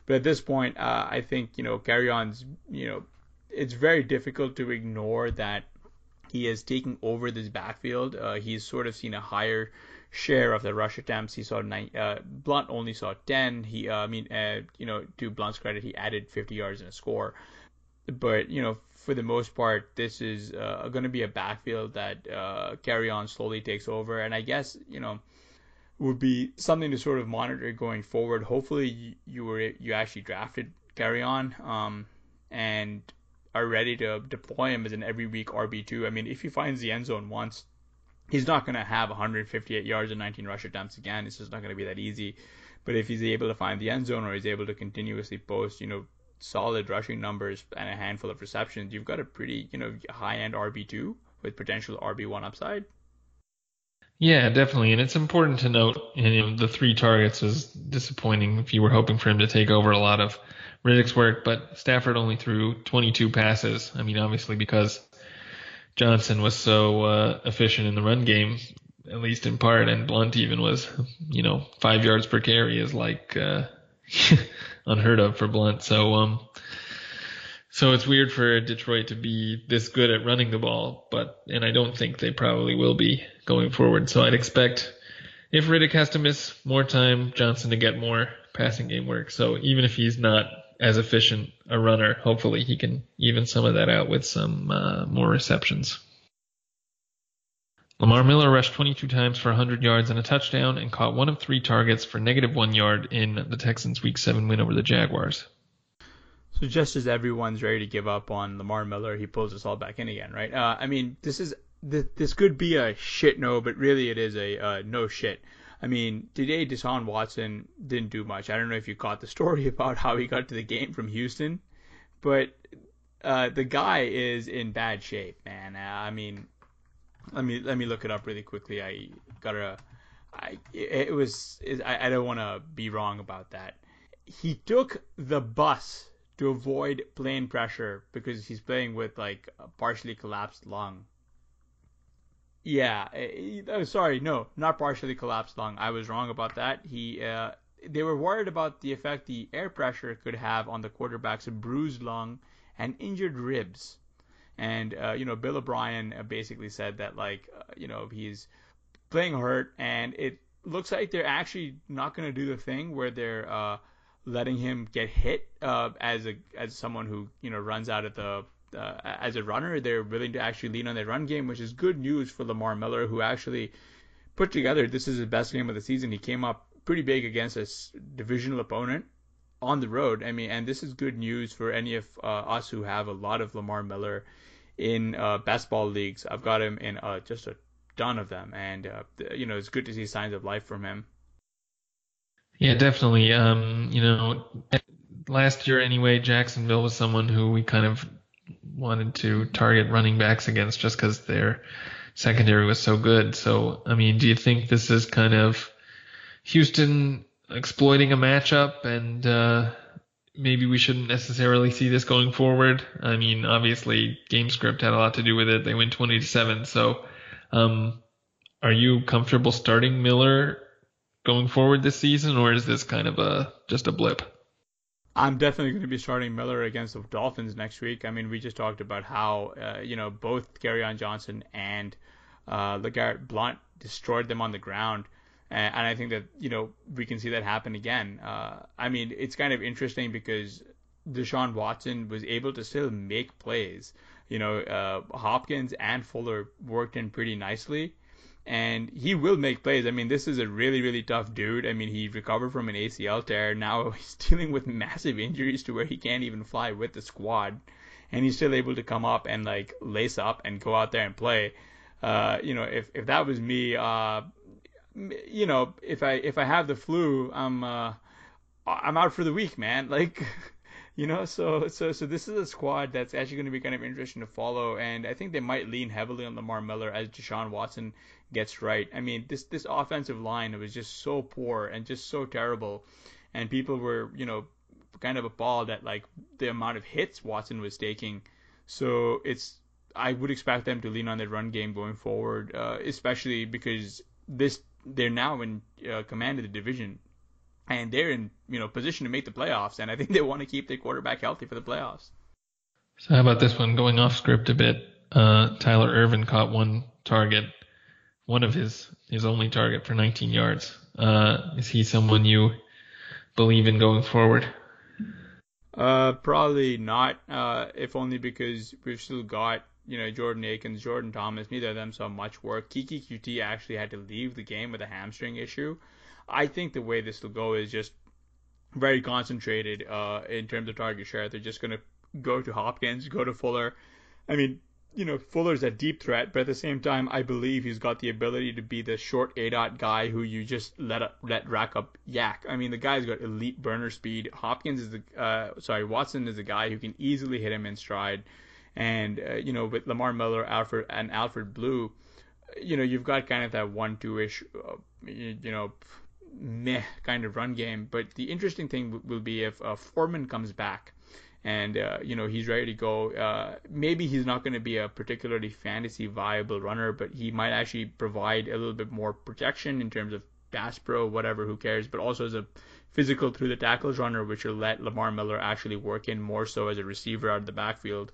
but at this point, uh, I think you know Kerryon's you know it's very difficult to ignore that he is taking over this backfield. Uh, he's sort of seen a higher share of the rush attempts. He saw nine, uh, Blunt only saw 10. He, uh, I mean, uh, you know, to Blunt's credit, he added 50 yards in a score. But you know, for the most part, this is uh, going to be a backfield that uh, Kerryon slowly takes over, and I guess you know would be something to sort of monitor going forward. Hopefully, you, were you actually drafted Kerryon, um, and are ready to deploy him as an every week RB2. I mean, if he finds the end zone once, he's not going to have 158 yards and 19 rush attempts again. It's just not going to be that easy. But if he's able to find the end zone or he's able to continuously post, you know, solid rushing numbers and a handful of receptions, you've got a pretty, you know, high end RB2 with potential RB1 upside. Yeah, definitely. And it's important to note, you know, the three targets is disappointing if you were hoping for him to take over a lot of Riddick's work, but Stafford only threw 22 passes. I mean, obviously because Johnson was so uh, efficient in the run game, at least in part, and Blunt even was, you know, five yards per carry is like uh, [laughs] unheard of for Blunt. So, um, so it's weird for Detroit to be this good at running the ball, but and I don't think they probably will be going forward. So I'd expect if Riddick has to miss more time, Johnson to get more passing game work. So even if he's not as efficient a runner. Hopefully, he can even some of that out with some uh, more receptions. Lamar Miller rushed 22 times for 100 yards and a touchdown and caught one of three targets for negative one yard in the Texans' Week 7 win over the Jaguars. So just as everyone's ready to give up on Lamar Miller, he pulls us all back in again, right? Uh, I mean, this is this could be a shit no, but really it is a uh, no shit. I mean, today Deshaun Watson didn't do much. I don't know if you caught the story [laughs] about how he got to the game from Houston, but uh, the guy is in bad shape, man. Uh, I mean, let me let me look it up really quickly. I gotta. I it was it, I, I don't want to be wrong about that. He took the bus to avoid plane pressure because he's playing with like a partially collapsed lung. Yeah, oh, sorry, no, not partially collapsed lung. I was wrong about that. He, uh, they were worried about the effect the air pressure could have on the quarterback's bruised lung and injured ribs. And uh, you know, Bill O'Brien uh, basically said that like, uh, you know, he's playing hurt, and it looks like they're actually not going to do the thing where they're uh, letting him get hit uh, as a as someone who you know runs out of the uh, as a runner. They're willing to actually lean on their run game, which is good news for Lamar Miller, who actually put together this is his best game of the season. He came up pretty big against a divisional opponent on the road. I mean, and this is good news for any of uh, us who have a lot of Lamar Miller in uh, best ball leagues. I've got him in uh, just a ton of them, and uh, you know it's good to see signs of life from him. Yeah, definitely. Um, you know, last year anyway, Jacksonville was someone who we kind of wanted to target running backs against just because their secondary was so good. So, I mean, do you think this is kind of Houston exploiting a matchup and uh, maybe we shouldn't necessarily see this going forward? I mean, obviously, game script had a lot to do with it. They win 20 to 7. So, um, are you comfortable starting Miller going forward this season, or is this kind of a just a blip? I'm definitely going to be starting Miller against the Dolphins next week. I mean, we just talked about how uh, you know both Kerryon Johnson and uh, LeGarrette Blunt destroyed them on the ground, and, and, I think that you know we can see that happen again. Uh, I mean, it's kind of interesting because Deshaun Watson was able to still make plays. You know, uh, Hopkins and Fuller worked in pretty nicely and he will make plays. I mean, this is a really, really tough dude. I mean, he recovered from an ACL tear. Now [laughs] he's dealing with massive injuries to where he can't even fly with the squad, and he's still able to come up and like lace up and go out there and play. Uh, you know, if if that was me, uh, you know, if I if I have the flu, I'm uh, I'm out for the week, man. [laughs] Like. you know so so so this is a squad that's actually going to be kind of interesting to follow and i think they might lean heavily on lamar miller as deshaun watson gets right. I mean, this this offensive line was just so poor and just so terrible, and people were you know kind of appalled at like the amount of hits Watson was taking. So it's I would expect them to lean on their run game going forward, uh, especially because this they're now in uh, command of the division, and they're in you know position to make the playoffs, and I think [laughs] they want to keep their quarterback healthy for the playoffs. So how about this one going off script a bit? Uh, Tyler Ervin caught one target, one of his his only target for 19 yards. Uh, is he someone you believe in going forward? Uh, probably not. Uh, if only because we've still got you know Jordan Akins, Jordan Thomas. Neither of them saw much work. Keke Coutee actually had to leave the game with a hamstring issue. I think the way this will go is just very concentrated uh, in terms of target share. They're just going to go to Hopkins, go to Fuller. I mean, you know, Fuller's a deep threat, but at the same time, I believe he's got the ability to be the short aDOT guy who you just let up, let rack up YAC. I mean, the guy's got elite burner speed. Hopkins is the, uh, sorry, Watson is a guy who can easily hit him in stride. And, uh, you know, with Lamar Miller, Alfred, and Alfred Blue, you know, you've got kind of that one-two-ish, uh, you, you know, meh kind of run game. But the interesting thing will be if uh, Foreman comes back and uh, you know he's ready to go. Uh, maybe he's not going to be a particularly fantasy viable runner, but he might actually provide a little bit more protection in terms of pass pro, whatever, who cares? But also as a physical through the tackles runner, which will let Lamar Miller actually work in more so as a receiver out of the backfield.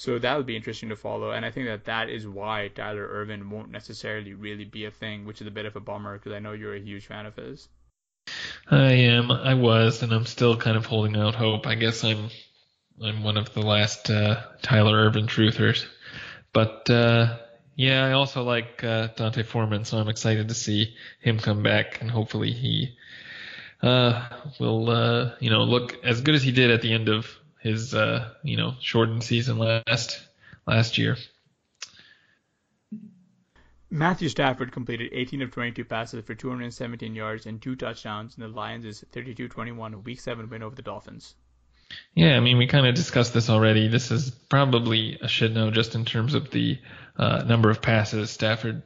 So that will be interesting to follow, and I think that that is why Tyler Ervin won't necessarily really be a thing, which is a bit of a bummer because I know you're a huge fan of his. I am. I was, and I'm still kind of holding out hope. I guess I'm I'm one of the last uh, Tyler Ervin truthers. But uh, yeah, I also like uh, D'Onta Foreman, so I'm excited to see him come back, and hopefully he uh, will uh, you know look as good as he did at the end of his uh, you know shortened season last last year. Matthew Stafford completed 18 of 22 passes for 217 yards and two touchdowns in the Lions' 32-21 Week 7 win over the Dolphins. Yeah, I mean, we kind of discussed this already. This is probably a should know just in terms of the uh, number of passes Stafford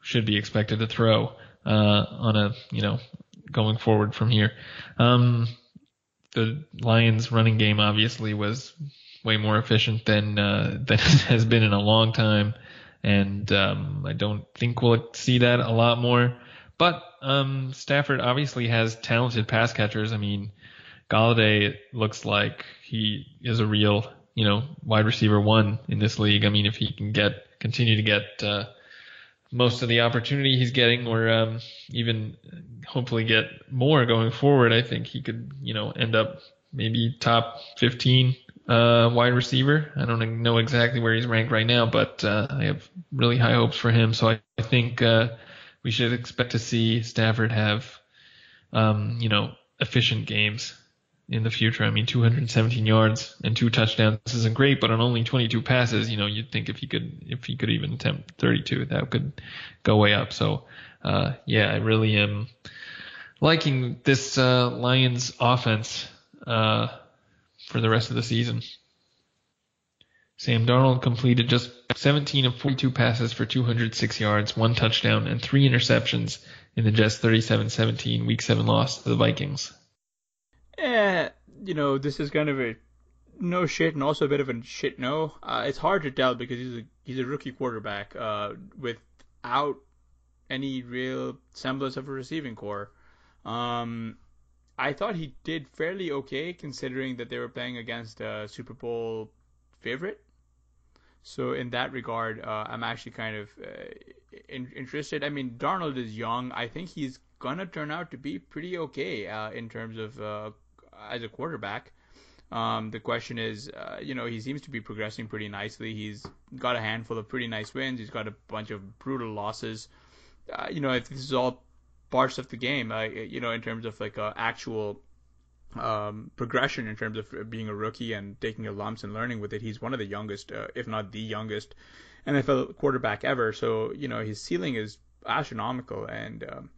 should be expected to throw uh, on a, you know, going forward from here. Um, the Lions' running game obviously was way more efficient than uh, [laughs] than has been in a long time, and um, I don't think we'll see that a lot more. But um, Stafford obviously has talented pass catchers. I mean, Golladay looks like he is a real, you know, wide receiver one in this league. I mean, if he can get continue to get uh, most of the opportunity he's getting, or um, even hopefully get more going forward, I think he could, you know, end up maybe top 15 uh, wide receiver. I don't know exactly where he's ranked right now, but uh, I have really high hopes for him. So I, I think uh, we should expect to see Stafford have, um, you know, efficient games in the future. I mean, 217 yards and two touchdowns isn't great, but on only 22 passes, you know, you'd think if he could, if he could even attempt 32, that could go way up. So, uh, yeah, I really am liking this uh, Lions offense uh, for the rest of the season. Sam Darnold completed just 17 of 42 passes for 206 yards, one touchdown, and three interceptions in the Jets 37-17 Week 7 loss to the Vikings eh, you know, this is kind of a no shit and also a bit of a shit no. Uh, it's hard to tell because he's a he's a rookie quarterback uh, without any real semblance of a receiving corps. Um, I thought he did fairly okay considering that they were playing against a Super Bowl favorite. So in that regard, uh, I'm actually kind of uh, in, interested. I mean, Darnold is young. I think he's gonna turn out to be pretty okay uh, in terms of uh, as a quarterback. Um, the question is, uh, you know, he seems to be progressing pretty nicely. He's got a handful of pretty nice wins. He's got a bunch of brutal losses. Uh, you know, if this is all parts of the game. Uh, you know, in terms of like uh, actual um, progression in terms of being a rookie and taking a lumps and learning with it. He's one of the youngest, uh, if not the youngest, NFL quarterback ever. So you know, his ceiling is astronomical and. Um,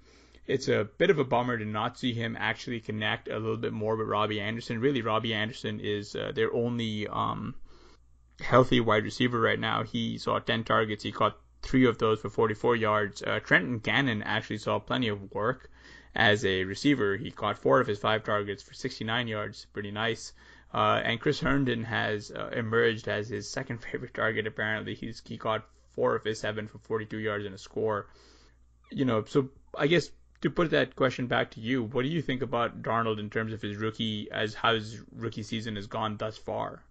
it's a bit of a bummer to not see him actually connect a little bit more with Robbie Anderson. Really, Robbie Anderson is uh, their only um, healthy wide receiver right now. He saw 10 targets. He caught three of those for 44 yards. Uh, Trenton Cannon actually saw plenty of work as a receiver. He caught four of his five targets for 69 yards, pretty nice. Uh, and Chris Herndon has uh, emerged as his second [laughs] favorite target. Apparently, he's he caught four of his seven for 42 yards and a score. You know, so I guess to put that question back to you, what do you think about Darnold in terms of his rookie as how his rookie season has gone thus far?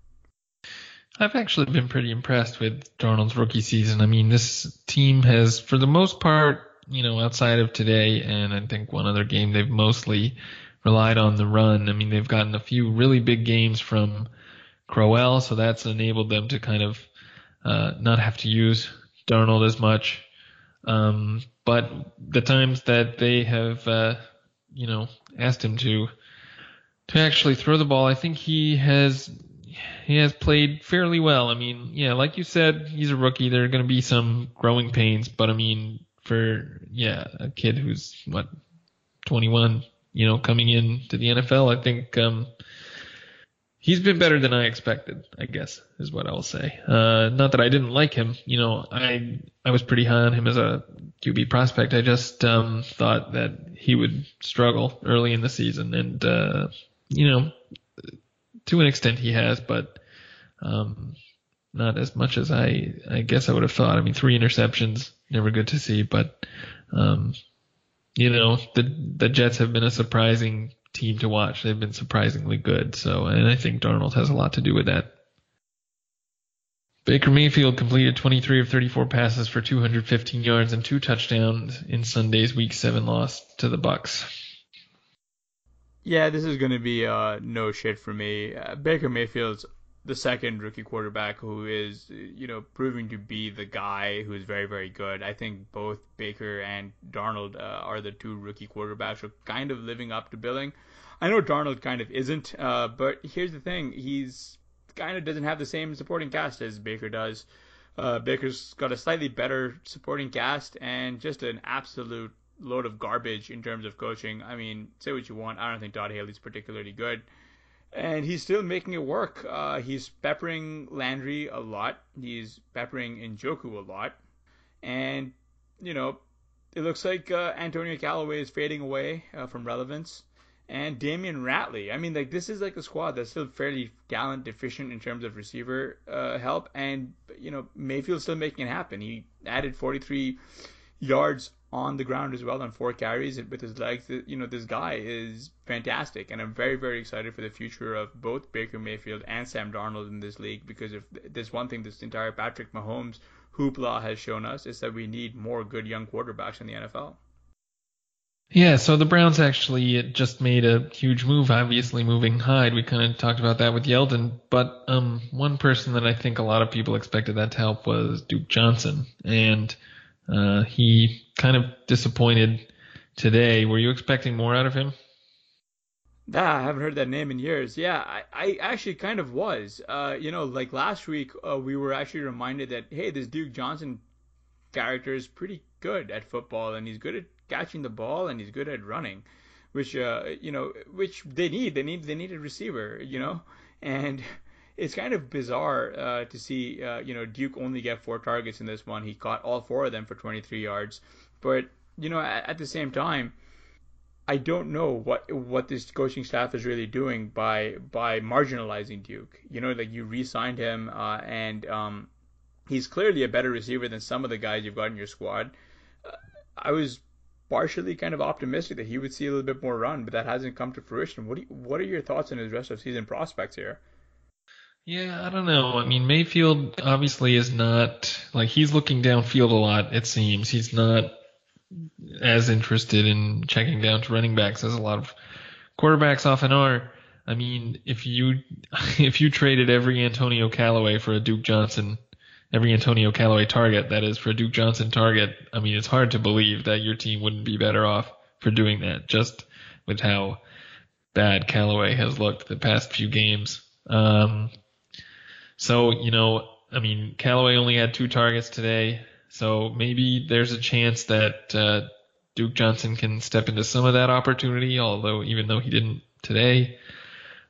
I've actually been pretty impressed with Darnold's rookie season. I mean, this team has, for the most part, you know, outside of today and I think one other game, they've mostly relied on the run. I mean, they've gotten a few really big games from Crowell, so that's enabled them to kind of uh, not have to use Darnold as much. Um, but the times that they have, uh, you know, asked him to to actually throw the ball, I think he has he has played fairly well. I mean, yeah, like you said, he's a rookie. There are going to be some growing pains, but I mean, for yeah, a kid who's what 21, you know, coming in to the NFL, I think um, he's been better than I expected. I guess is what I'll say. Uh, not that I didn't like him. You know, I I was pretty high on him as a QB prospect. I just um, thought that he would struggle early in the season, and uh, you know, to an extent he has, but um, not as much as I I guess I would have thought. I mean, three interceptions, never good to see, but um, you know, the the Jets have been a surprising team to watch. They've been surprisingly good. So, and I think Darnold has a lot to do with that. Baker Mayfield completed 23 of 34 passes for 215 yards and two touchdowns in Sunday's Week 7 loss to the Bucks. Yeah, this is going to be uh, no shit for me. Uh, Baker Mayfield's the second rookie quarterback who is, you know, proving to be the guy who is very, very good. I think both Baker and Darnold uh, are the two rookie quarterbacks who are kind of living up to billing. I know Darnold kind of isn't, uh, but here's the thing: he's kind of doesn't have the same supporting cast as Baker does. Uh, Baker's got a slightly better supporting cast and just an absolute load of garbage in terms of coaching. I mean, say what you want, I don't think Todd Haley's particularly good and he's still making it work. Uh, he's peppering Landry a lot. He's peppering Njoku a lot, and you know, it looks like uh, Antonio Callaway is fading away uh, from relevance. And Damion Ratley. I mean, like this is like a squad that's still fairly talent deficient in terms of receiver uh, help, and you know Mayfield's still making it happen. He added 43 yards on the ground as well on four carries with his legs. You know, this guy is fantastic, and I'm very, very excited for the future of both Baker Mayfield and Sam Darnold in this league because if there's one thing this entire Patrick Mahomes hoopla has shown us is that we need more good young quarterbacks in the NFL. Yeah, so the Browns actually just made a huge move, obviously moving Hyde. We kind of talked about that with Yeldon, but um, one person that I think a lot of people expected that to help was Duke Johnson, and uh, he kind of disappointed today. Were you expecting more out of him? Ah, I haven't heard that name in years. Yeah, I, I actually kind of was. Uh, you know, like last week, uh, we were actually reminded that hey, this Duke Johnson character is pretty good at football, and he's good at catching the ball, and he's good at running, which uh, you know, which they need. They need they need a receiver, you know, and it's kind of bizarre uh, to see uh, you know Duke only get four targets in this one. He caught all four of them for 23 yards, but you know at, at the same time, I don't know what what this coaching staff is really doing by by marginalizing Duke. You know, like you re-signed him, uh, and um, he's clearly a better receiver than some of the guys you've got in your squad. Uh, I was partially kind of optimistic that he would see a little bit more run, but that hasn't come to fruition. What you, what are your thoughts on his rest of season prospects here? Yeah, I don't know. I mean, Mayfield obviously is not like he's looking downfield a lot. It seems he's not as interested in checking down to running backs as a lot of quarterbacks often are. I mean, if you [laughs] if you traded every Antonio Callaway for a Duke Johnson, every Antonio Callaway target that is for a Duke Johnson target, I mean, it's hard to believe that your team wouldn't be better off for doing that just with how bad Callaway has looked the past few games. Um, so, you know, I mean, Callaway only had two targets today, so maybe there's a chance that uh, Duke Johnson can step into some of that opportunity, although even though he didn't today,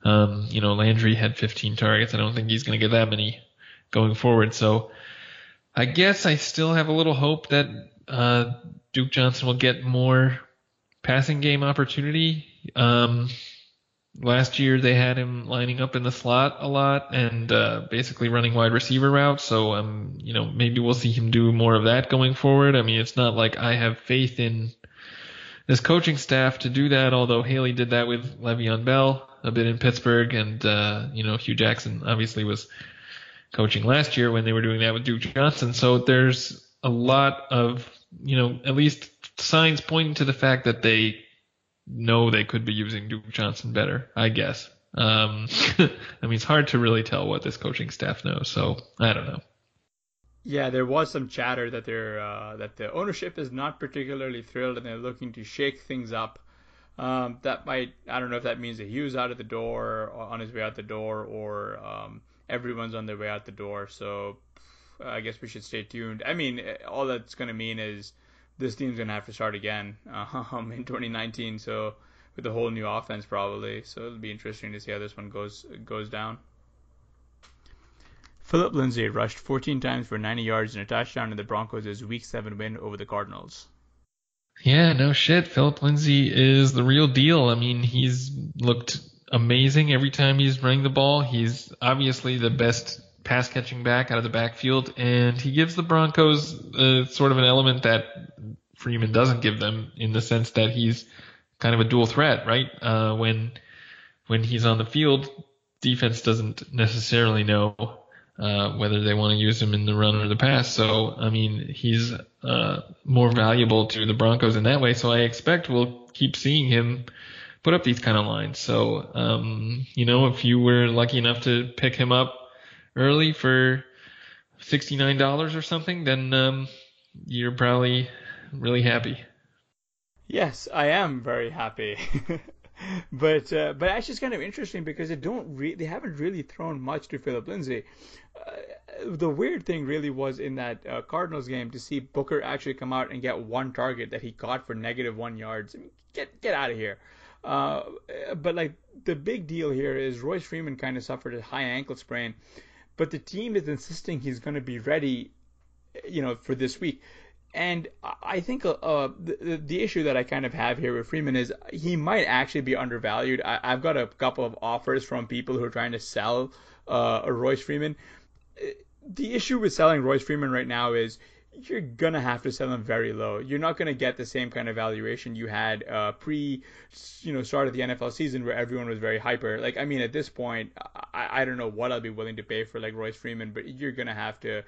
um, you know, Landry had 15 targets. I don't think he's going to get that many going forward. So I guess I still have a little hope that uh, Duke Johnson will get more passing game opportunity. Um, last year they had him lining up in the slot a lot and uh, basically running wide receiver routes. So um, you know, maybe we'll see him do more of that going forward. I mean, it's not like I have faith in this coaching staff to do that. Although Haley did that with Le'Veon Bell a bit in Pittsburgh, and uh, you know, Hue Jackson obviously was coaching last year when they were doing that with Duke Johnson. So there's a lot of, you know, at least signs pointing to the fact that they know they could be using Duke Johnson better, I guess. Um, [laughs] I mean, it's hard to really tell what this coaching staff knows, so I don't know. Yeah, there was some chatter that they're uh, that the ownership is not particularly thrilled and they're looking to shake things up. Um, that might I don't know if that means that Hue's out of the door on his way out the door or um, everyone's on their way out the door. So I guess we should stay tuned. I mean, all that's going to mean is this team's to have to start again [laughs] um, in 2019. So with a whole new offense probably. So it'll be interesting to see how this one goes goes down. Philip Lindsay rushed 14 times for 90 yards and a touchdown in the Broncos' Week 7 win over the Cardinals. Yeah, no shit. Philip Lindsay is the real deal. I mean, he's looked amazing every time he's running the ball. He's obviously the best pass catching back out of the backfield, and he gives the Broncos uh, sort of an element that Freeman doesn't give them in the sense that he's kind of a dual threat, right? Uh, when when he's on the field, defense doesn't necessarily know uh, whether they want to use him in the run or the pass. So, I mean, he's uh, more valuable to the Broncos in that way. So I expect we'll keep seeing him put up these kind of lines. So, um, you know, if you were lucky enough to pick him up early for $69 or something, then um, you're probably really happy. Yes, I am very happy. [laughs] but uh, but actually, it's kind of interesting because they don't re- they haven't really thrown much to Philip Lindsay. Uh, the weird thing really was in that uh, Cardinals game to see Booker actually come out and get one target that he caught for negative one yards. I mean, get get out of here. Uh, but like the big deal here is Royce Freeman kind of suffered a high ankle sprain, but the team is insisting he's going to be ready, you know, for this week. And I think uh, uh, the, the issue that I kind of have here with Freeman is he might actually be undervalued. I, have got a couple of offers from people who are trying to sell uh, Royce Freeman. The issue with selling Royce Freeman right now is you're gonna have to sell them very low. You're not gonna get the same kind of valuation you had uh, pre, you know, start of the NFL season where everyone was very hyper. Like, I mean, at this point, I, I don't know what I'll be willing to pay for like Royce Freeman, but you're gonna have to,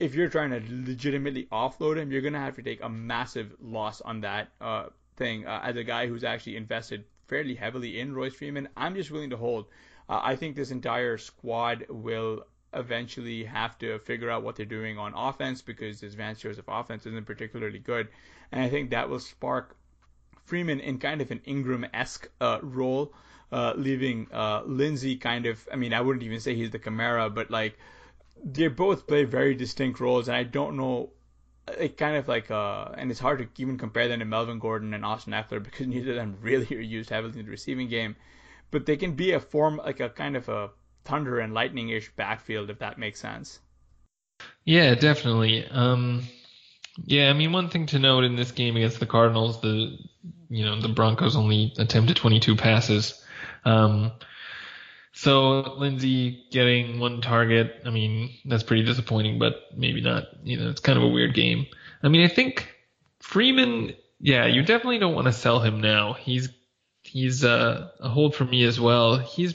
if you're trying to legitimately offload him, you're gonna have to take a massive loss on that uh, thing. Uh, as a guy who's actually invested fairly heavily in Royce Freeman, I'm just willing to hold. Uh, I think this entire squad will eventually have to figure out what they're doing on offense because this Vance Joseph offense isn't particularly good. And I think that will spark Freeman in kind of an Ingram esque uh, role, uh, leaving uh, Lindsay kind of, I mean, I wouldn't even say he's the Kamara, but like they both play very distinct roles. And I don't know, it kind of like, uh, and it's hard to even compare them to Melvin Gordon and Austin Ekeler [laughs] because neither of them really are used heavily in the receiving game. But they can be a form, like a kind of a thunder and lightning ish backfield, if that makes sense. Yeah, definitely. Um, yeah, I mean, one thing to note in this game against the Cardinals, the you know the Broncos only attempted 22 passes. Um, so Lindsay getting one target, I mean, that's pretty disappointing, but maybe not. You know, it's kind of a weird game. I mean, I think Freeman, yeah, you definitely don't want to sell him now. He's he's uh, a hold for me as well. He's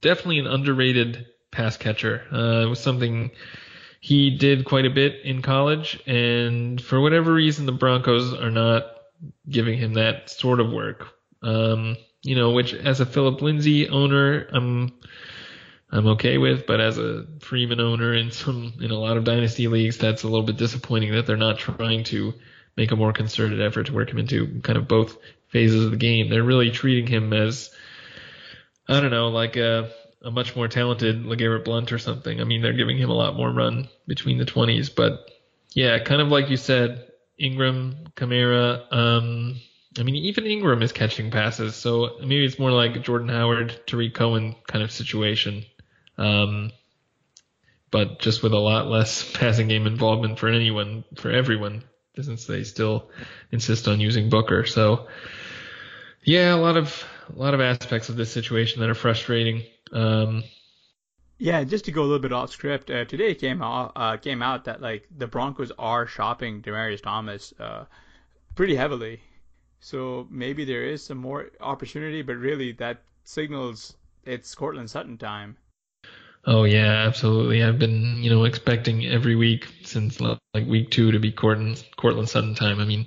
definitely an underrated pass catcher. Uh, it was something he did quite a bit in college, and for whatever reason, the Broncos are not giving him that sort of work. Um, you know, which as a Philip Lindsay owner, I'm I'm okay with, but as a Freeman owner in some in a lot of dynasty leagues, that's a little bit disappointing that they're not trying to make a more concerted effort to work him into kind of both phases of the game. They're really treating him as I don't know, like a, a much more talented LeGarrette Blunt or something. I mean, they're giving him a lot more run between the 20s, but yeah, kind of like you said, Ingram, Kamara, um, I mean, even Ingram is catching passes, so maybe it's more like Jordan Howard, Tarik Cohen kind of situation. Um, but just with a lot less [laughs] passing game involvement for anyone, for everyone, since they still insist on using Booker. So, yeah, a lot of a lot of aspects of this situation that are frustrating. Um, yeah, just to go a little bit off script, uh, today came out uh, came out that like the Broncos are shopping Demaryius Thomas uh, pretty heavily, so maybe there is some more opportunity, but really that signals it's Courtland Sutton time. Oh yeah, absolutely. I've been, you know, expecting every week since like week two to be Courtland Courtland Sutton time. I mean,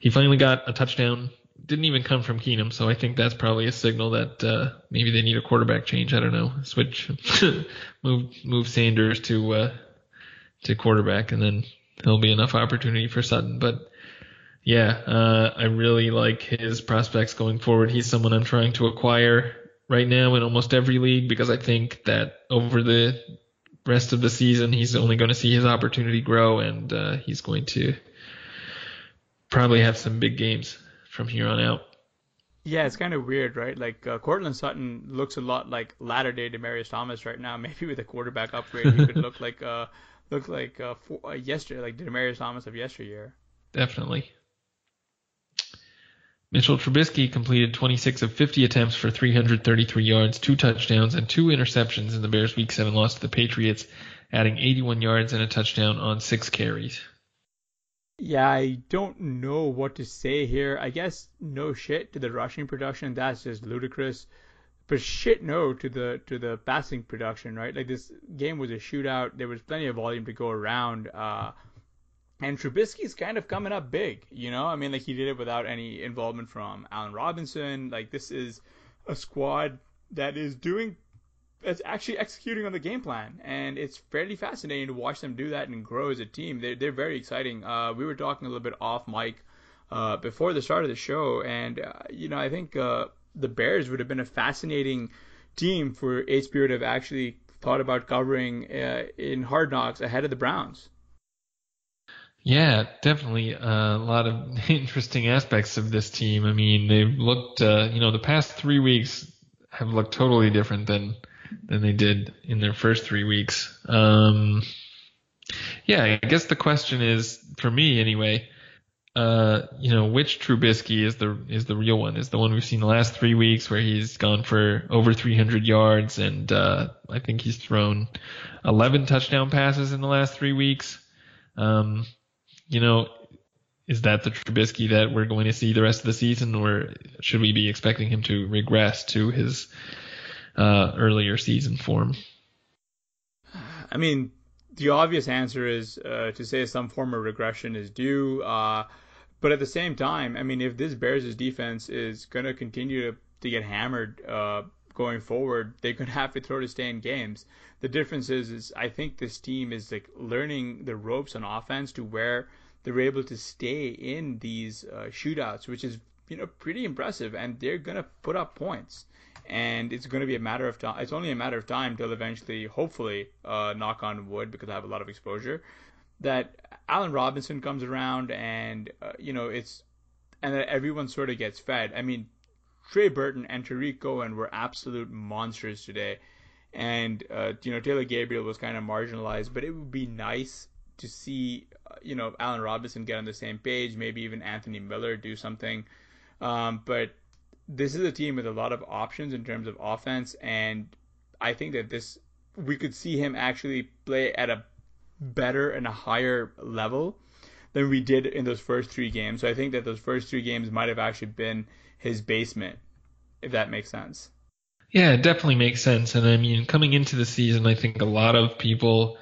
he finally got a touchdown. Didn't even come from Keenum, so I think that's probably a signal that uh, maybe they need a quarterback change. I don't know. Switch, [laughs] move move Sanders to uh, to quarterback, and then there'll be enough opportunity for Sutton. But yeah, uh, I really like his prospects going forward. He's someone I'm trying to acquire right now in almost every league because I think that over the rest of the season he's only going to see his opportunity grow and uh, he's going to probably have some big games from here on out. Yeah, it's kind of weird, right? Like uh, Courtland Sutton looks a lot like latter day Demaryius Thomas right now. [laughs] Maybe with a quarterback upgrade, he could look like uh look like uh, for, uh yesterday, like Demaryius Thomas of yesteryear. Definitely. Mitchell Trubisky completed 26 of 50 attempts for 333 yards, two touchdowns, and two interceptions in the Bears' Week 7 loss to the Patriots, adding 81 yards and a touchdown on six carries. Yeah, I don't know what to say here. I guess no shit to the rushing production. That's just ludicrous. But shit no to the to the passing production, right? Like this game was a shootout. There was plenty of volume to go around. Uh, and Trubisky's kind of coming up big, you know? I mean, like, he did it without any involvement from Allen Robinson. Like, this is a squad that is doing, that's actually executing on the game plan. And it's fairly fascinating to watch them do that and grow as a team. They're, they're very exciting. Uh, we were talking a little bit off mic uh, before the start of the show. And, uh, you know, I think uh, the Bears would have been a fascinating team for HBO to have actually thought about covering uh, in Hard Knocks ahead of the Browns. Yeah, definitely uh, a lot of [laughs] interesting aspects of this team. I mean, they've looked, you know, the past three weeks have looked totally different than than they did in their first three weeks. Um, yeah, I guess the question is, for me anyway, uh, you know, which Trubisky is the is the real one? Is the one we've seen the last three weeks where he's gone for over 300 yards and uh, I think he's thrown 11 touchdown passes in the last three weeks. Um, you know, is that the Trubisky that we're going to see the rest of the season, or should we be expecting him to regress to his uh, earlier season form? I mean, the obvious answer is uh, to say some form of regression is due. Uh, but at the same time, I mean, if this Bears' defense is going to continue to, to get hammered uh, going forward, they're going to have to throw to stay in games. The difference is, is I think this team is like learning the ropes on offense to where – they're able to stay in these uh, shootouts, which is you know pretty impressive, and they're gonna put up points. And it's going to be a matter of time. It's only a matter of time till eventually, hopefully, uh, knock on wood, because I have a lot of exposure, that Allen Robinson comes around, and uh, you know it's, and that everyone sort of gets fed. I mean, Trey Burton and Tarik Cohen were absolute monsters today, and uh, you know Taylor Gabriel was kind of marginalized, but it would be nice to see you know Allen Robinson get on the same page, maybe even Anthony Miller do something. Um, but this is a team with a lot of options in terms of offense, and I think that this we could see him actually play at a better and a higher level than we did in those first three games. So I think that those first three games might have actually been his basement, if that makes sense. Yeah, it definitely makes sense. And I mean, coming into the season, I think a lot of people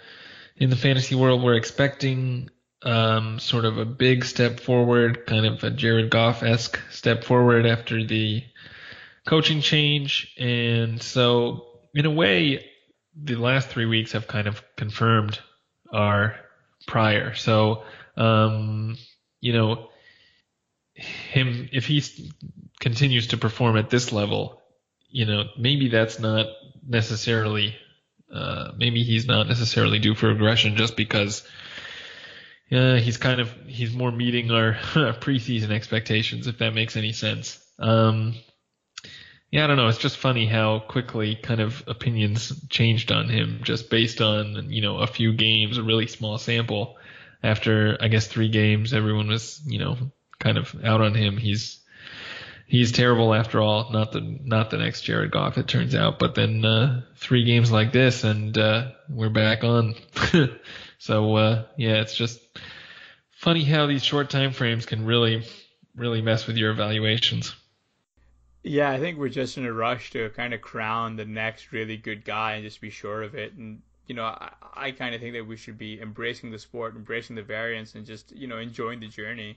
in the fantasy world were expecting um, sort of a big step forward, kind of a Jared Goff esque step forward after the coaching change. And so, in a way, the last three weeks have kind of confirmed our prior. So, um, you know, him, if he continues to perform at this level, you know, maybe that's not necessarily, uh, maybe he's not necessarily due for regression just because yeah, he's kind of he's more meeting [laughs] our preseason expectations, if that makes any sense. Um, yeah, I don't know. It's just funny how quickly kind of opinions changed on him just based on, you know, a few games, a really small sample. After, I guess, three games, everyone was, you know, kind of out on him. He's, he's terrible after all. Not the, not the next Jared Goff, it turns out. But then, uh, three games like this and, uh, we're back on. [laughs] so, uh, yeah, it's just funny how these short time frames can really, really mess with your evaluations. Yeah, I think we're just in a rush to kind of crown the next really good guy and just be sure of it. And you know, I, I kind of think that we should be embracing the sport, embracing the variance, and just you know enjoying the journey.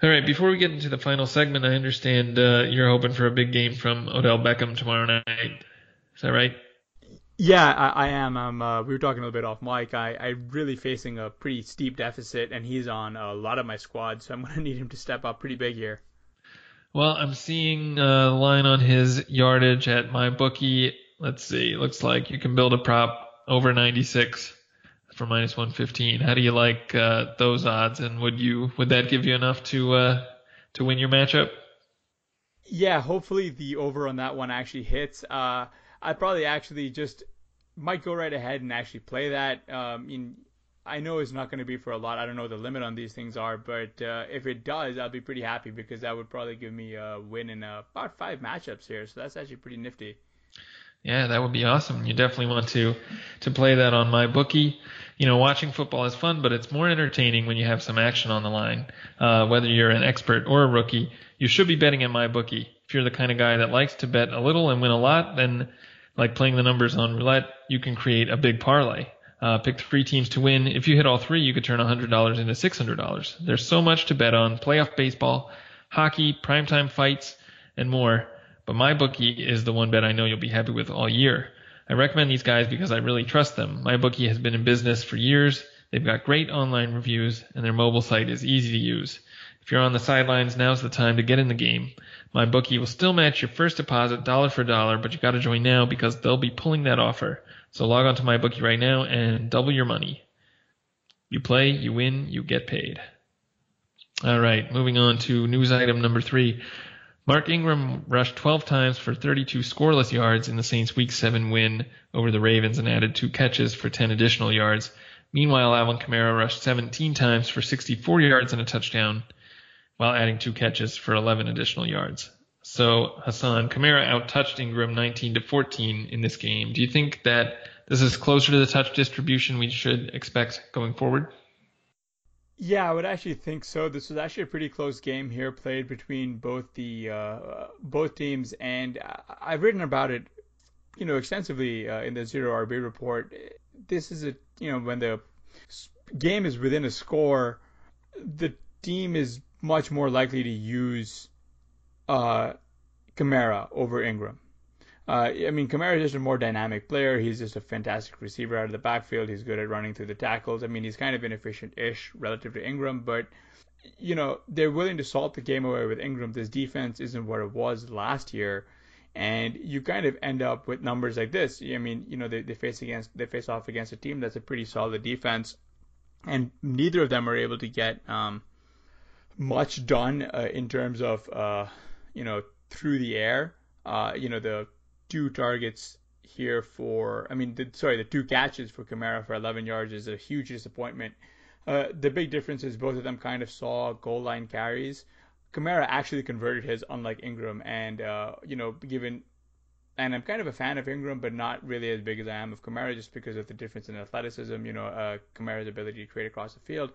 All right, before we get into the final segment, I understand uh, you're hoping for a big game from Odell Beckham tomorrow night. Is that right? Yeah, I, I am. Um, uh, we were talking a little bit off mic. I, I'm really facing a pretty steep deficit, and he's on a lot of my squad, so I'm [laughs] going to need him to step up pretty big here. Well, I'm seeing a line on his yardage at my bookie. Let's see. Looks like you can build a prop over 96 for minus 115. How do you like uh, those odds? And would you would that give you enough to uh, to win your matchup? Yeah, hopefully the over on that one actually hits. Uh, I probably actually just might go right ahead and actually play that. Um, in, I know it's not going to be for a lot. I don't know what the limit on these things are, but uh, if it does, I'll be pretty happy because that would probably give me a win in uh, about five matchups here. So that's actually pretty nifty. Yeah, that would be awesome. You definitely want to to play that on my bookie. You know, watching football is fun, but it's more entertaining when you have some action on the line. Uh, whether you're an expert or a rookie, you should be betting at my bookie. If you're the kind of guy that likes to bet a little and win a lot, then like playing the numbers on roulette, you can create a big parlay. Uh, pick three teams to win. If you hit all three, you could turn $100 into $600. There's so much to bet on playoff baseball, hockey, primetime fights, and more. But my bookie is the one bet I know you'll be happy with all year. I recommend these guys because I really trust them. My bookie has been in business for years. They've got great online reviews, and their mobile site is easy to use. If you're on the sidelines, now's the time to get in the game. My bookie will still match your first deposit dollar for dollar, but you got to join now because they'll be pulling that offer. So log on to my bookie right now and double your money. You play, you win, you get paid. All right, moving on to news item number three. Mark Ingram rushed 12 times for 32 scoreless yards in the Saints' Week 7 win over the Ravens and added two catches for 10 additional yards. Meanwhile, Alvin Kamara rushed 17 times for 64 yards and a touchdown, while adding two catches for 11 additional yards. So Hassan Kamara outtouched Ingram 19 to 14 in this game. Do you think that this is closer to the touch distribution we should expect going forward? Yeah, I would actually think so. This was actually a pretty close game here, played between both the uh, both teams, and I've written about it, you know, extensively uh, in the zero RB report. This is a you know when the game is within a score, the team is much more likely to use uh, Kamara over Ingram. Uh, I mean, Kamara is just a more dynamic player. He's just a fantastic receiver out of the backfield. He's good at running through the tackles. I mean, he's kind of inefficient-ish relative to Ingram, but you know they're willing to salt the game away with Ingram. This defense isn't what it was last year, and you kind of end up with numbers like this. I mean, you know they, they face against they face off against a team that's a pretty solid defense, and neither of them are able to get um, much done uh, in terms of uh, you know through the air. Uh, you know the two targets here for, I mean, the, sorry, the two catches for Kamara for 11 yards is a huge disappointment. Uh, the big difference is both of them kind of saw goal line carries. Kamara actually converted his, unlike Ingram, and uh, you know, given, and I'm kind of a fan of Ingram, but not really as big as I am of Kamara, just because of the difference in athleticism. You know, uh, Kamara's ability to create across the field.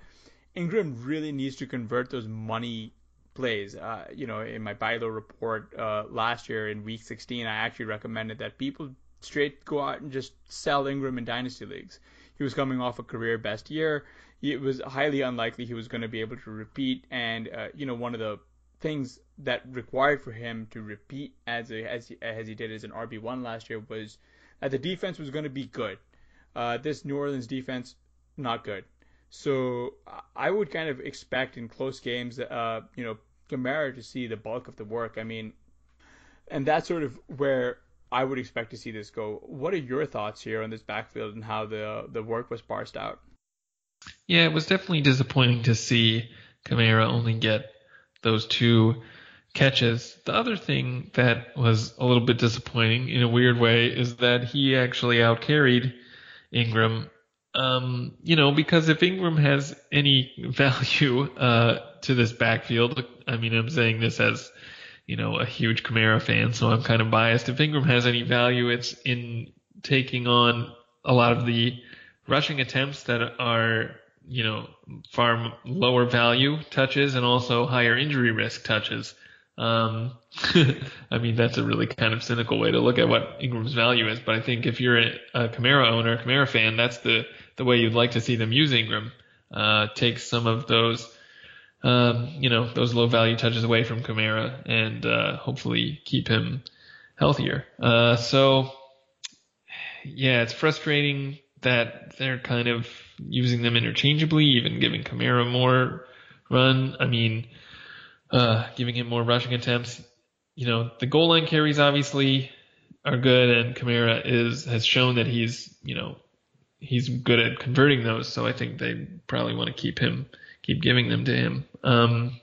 Ingram really needs to convert those money plays. Uh, you know, in my Bilo report uh, last year in week 16, I actually recommended that people straight go out and just sell Ingram in dynasty leagues. He was coming off a career best year. It was highly unlikely he was going to be able to repeat. And uh, you know, one of the things that required for him to repeat as a, as he, as he did as an RB one last year was that the defense was going to be good. Uh, this New Orleans defense not good. So I would kind of expect in close games, uh, you know, Kamara to see the bulk of the work. I mean, and that's sort of where I would expect to see this go. What are your thoughts here on this backfield and how the the work was parsed out? Yeah, it was definitely disappointing to see Kamara only get those two catches. The other thing that was a little bit disappointing in a weird way is that he actually outcarried Ingram. Um, you know, because if Ingram has any [laughs] value uh, to this backfield, I mean, I'm saying this as you know a huge Kamara fan, so I'm kind of biased. If Ingram has any value, it's in taking on a lot of the rushing attempts that are you know far lower value touches and also higher injury risk touches. Um, [laughs] I mean, that's a really kind of cynical way to look at what Ingram's value is, but I think if you're a, a Kamara owner, a Kamara fan, that's the, the way you'd like to see them use Ingram. Uh, take some of those, um, you know, those low value touches away from Kamara and, uh, hopefully keep him healthier. Uh, so yeah, it's frustrating that they're kind of using them interchangeably, even giving Kamara more run. I mean, uh, giving him more rushing attempts. You know, the goal line carries obviously are good, and Kamara is has shown that he's you know he's good at converting those. So I think they probably want to keep him, keep giving them to him. Um,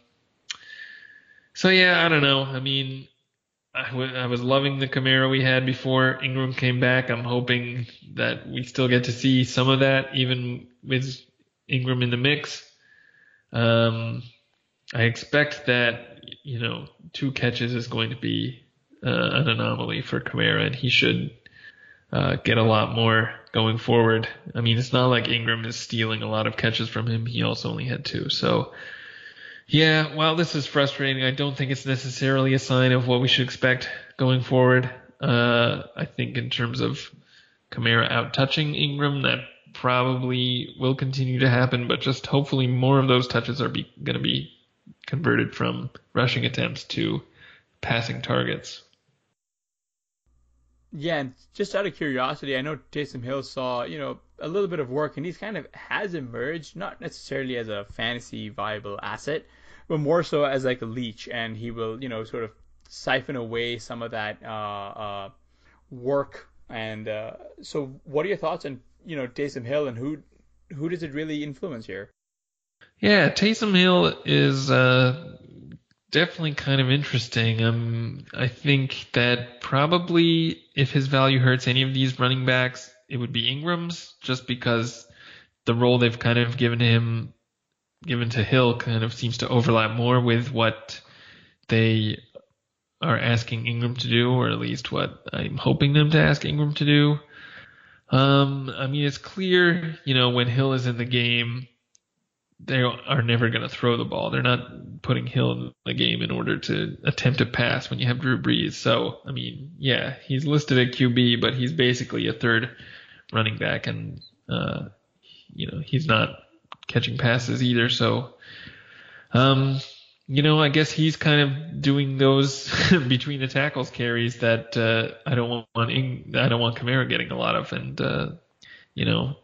so yeah, I don't know. I mean, I, w- I was loving the Kamara we had before Ingram came back. I'm hoping that we still get to see some of that, even with Ingram in the mix. Um, I expect that you know two catches is going to be uh, an anomaly for Kamara, and he should uh, get a lot more going forward. I mean, it's not like Ingram is stealing a lot of catches from him. He also only had two. So, yeah, while this is frustrating, I don't think it's necessarily a sign of what we should expect going forward. Uh, I think in terms of Kamara out touching Ingram, that probably will continue to happen, but just hopefully more of those touches are going to be converted from rushing attempts to passing targets. Yeah, and just out of curiosity, I know Taysom Hill saw, you know, a little bit of work and he's kind of has emerged, not necessarily as a fantasy viable asset, but more so as like a leech and he will, you know, sort of siphon away some of that uh, uh, work. And uh, so what are your thoughts on, you know, Taysom Hill and who who does it really influence here? Yeah, Taysom Hill is uh, definitely kind of interesting. Um, I think that probably if his value hurts any of these running backs, it would be Ingram's, just because the role they've kind of given him, given to Hill, kind of seems to overlap more with what they are asking Ingram to do, or at least what I'm hoping them to ask Ingram to do. Um, I mean, it's clear, you know, when Hill is in the game, they are never going to throw the ball. They're not putting Hill in the game in order to attempt a pass when you have Drew Brees. So, I mean, yeah, he's listed at QB, but he's basically a third running back, and uh, you know he's not catching passes either. So, um, you know, I guess he's kind of doing those [laughs] between the tackles carries that uh, I don't want I don't want Kamara getting a lot of, and uh, you know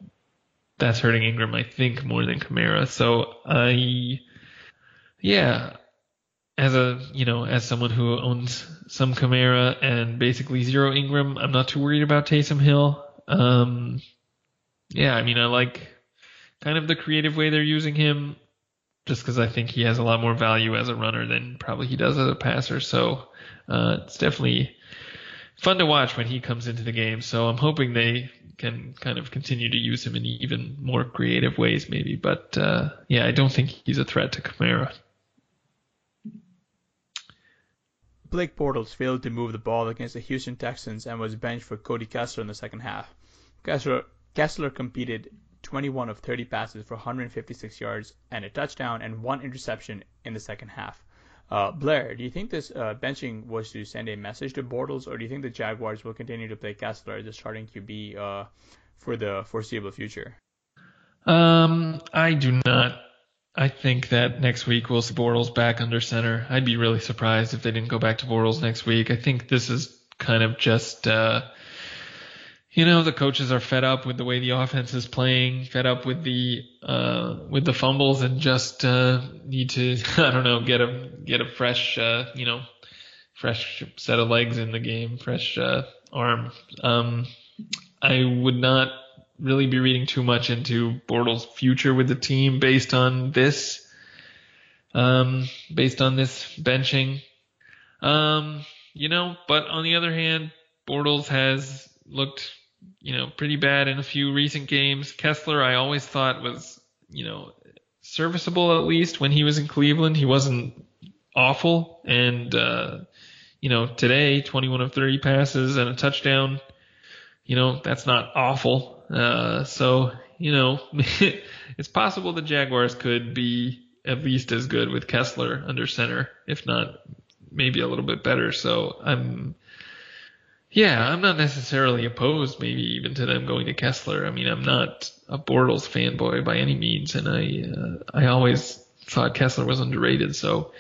that's hurting Ingram, I think, more than Kamara. So I, yeah, as a you know as someone who owns some Kamara and basically zero Ingram, I'm not too worried about Taysom Hill. Um, yeah, I mean I like kind of the creative way they're using him, just because I think he has a lot more value as a runner than probably he does as a passer. So uh, it's definitely fun to watch when he comes into the game. So I'm hoping they can kind of continue to use him in even more creative ways, maybe. But uh, yeah, I don't think he's a threat to Kamara. Blake Bortles failed to move the ball against the Houston Texans and was benched for Cody Kessler in the second half. Kessler, Kessler competed 21 of 30 passes for 156 yards and a touchdown and one interception in the second half. Uh, Blair, do you think this uh, benching was to send a message to Bortles, or do you think the Jaguars will continue to play Kessler as the starting QB uh, for the foreseeable future? Um, I do not. I think that next week we'll see Bortles back under center. I'd be really surprised if they didn't go back to Bortles next week. I think this is kind of just uh, you know the coaches are fed up with the way the offense is playing, fed up with the uh, with the fumbles, and just uh, need to [laughs] I don't know get a get a fresh uh, you know fresh set of legs in the game, fresh uh, arm. Um, I would not really be reading too much into Bortles' future with the team based on this, um, based on this benching. Um, you know, but on the other hand, Bortles has looked, you know, pretty bad in a few recent games. Kessler, I always thought was, you know, serviceable at least when he was in Cleveland. He wasn't awful, and uh, you know, today 21 of 30 passes and a touchdown. You know, that's not awful. Uh, so you know, [laughs] it's possible the Jaguars could be at least as good with Kessler under center, if not maybe a little bit better. So I'm, yeah, I'm not necessarily opposed, maybe even to them going to Kessler. I mean, I'm not a Bortles fanboy by any means, and I, uh, I always thought Kessler was underrated. So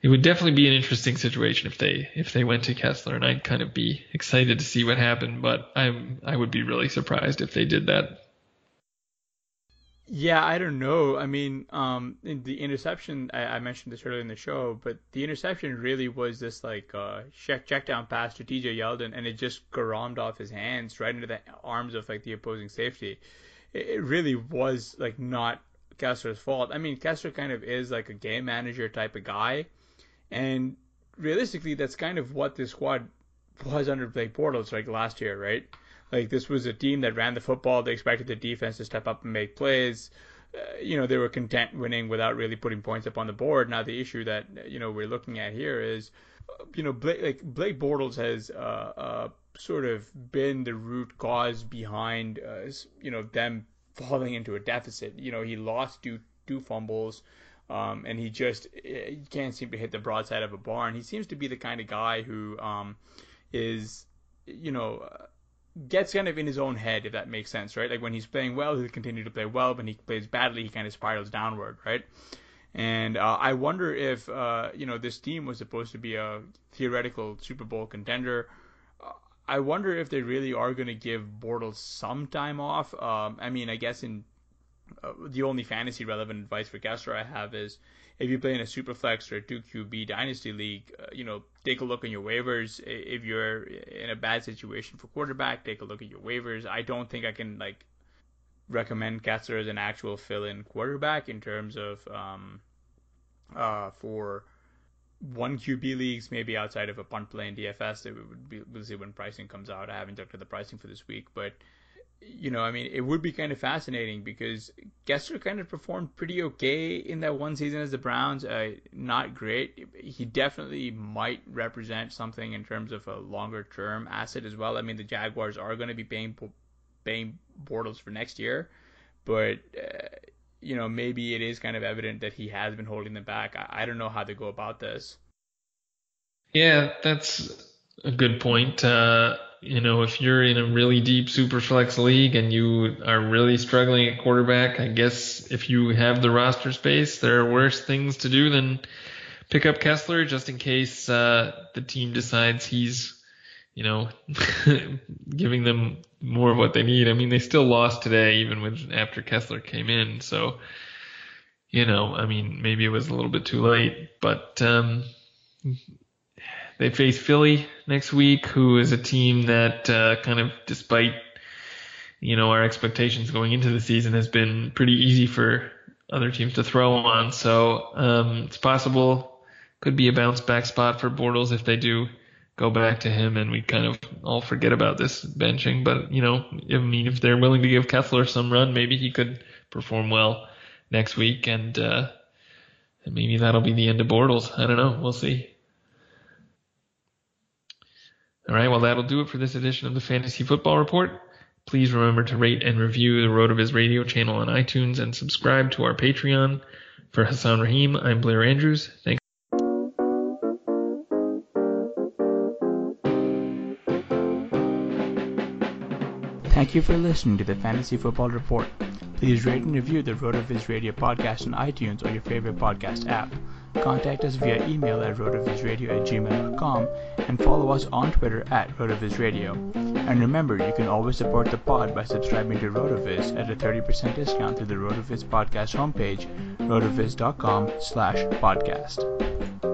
it would definitely be an interesting situation if they if they went to Kessler, and I'd kind of be excited to see what happened. But I'm I would be really surprised if they did that. Yeah, I don't know. I mean, um, in the interception, I, I mentioned this earlier in the show, but the interception really was this like uh, check check down pass to TJ Yeldon, and it just garomed off his hands right into the arms of like the opposing safety. It, it really was like not Kessler's fault. I mean, Kessler kind of is like a game manager type of guy, and realistically, that's kind of what this squad was under Blake Bortles like last year, right? Like this was a team that ran the football. They expected the defense to step up and make plays. Uh, you know, they were content winning without really putting points up on the board. Now the issue that you know we're looking at here is, uh, you know, Blake, like Blake Bortles has uh, uh, sort of been the root cause behind uh, you know them falling into a deficit. You know, he lost two two fumbles. Um, and he just he can't seem to hit the broadside of a barn. He seems to be the kind of guy who um, is, you know, gets kind of in his own head, if that makes sense, right? Like when he's playing well, he'll continue to play well. When he plays badly, he kind of spirals downward, right? And uh, I wonder if uh, you know this team was supposed to be a theoretical Super Bowl contender. Uh, I wonder if they really are going to give Bortles some time off. Um, I mean, I guess in uh, the only fantasy relevant advice for Kessler I have is if you play in a superflex or a 2QB dynasty league, uh, you know, take a look on your waivers. If you're in a bad situation for quarterback, take a look at your waivers. I don't think I can like recommend Kessler as an actual fill-in quarterback in terms of um, uh, for one QB leagues, maybe outside of a punt play in DFS. It would be, we'll see when pricing comes out. I haven't looked at the pricing for this week, but you know, I mean, it would be kind of fascinating because Kessler kind of performed pretty okay in that one season as the Browns. Uh, not great. He definitely might represent something in terms of a longer term asset as well. I mean, the Jaguars are going to be paying paying Bortles for next year, but uh, you know, maybe it is kind of evident that he has been holding them back. I, I don't know how to go about this. Yeah, that's a good point. Uh, you know, if you're in a really deep super flex league and you are really struggling at quarterback, I guess if you have the roster space, there are worse things to do than pick up Kessler just in case uh, the team decides he's, you know, [laughs] giving them more of what they need. I mean, they still lost today even with after Kessler came in, so you know, I mean, maybe it was a little bit too late, but um, they face Philly next week, who is a team that uh, kind of, despite you know our expectations going into the season, has been pretty easy for other teams to throw on. So um, it's possible, could be a bounce back spot for Bortles if they do go back to him, and we kind of all forget about this benching. But you know, I mean, if they're willing to give Kessler some run, maybe he could perform well next week, and uh, and maybe that'll be the end of Bortles. I don't know. We'll see. All right, well, that'll do it for this edition of the Fantasy Football Report. Please remember to rate and review the RotoViz radio channel on iTunes and subscribe to our Patreon. For Hassan Rahim, I'm Blair Andrews. Thanks. Thank you for listening to the Fantasy Football Report. Please rate and review the RotoViz Radio podcast on iTunes or your favorite podcast app. Contact us via email at rotovizradio at gmail.com and follow us on Twitter at rotovizradio. And remember, you can always support the pod by subscribing to Rotoviz at a 30% discount through the Rotoviz podcast homepage, rotoviz.com slash podcast.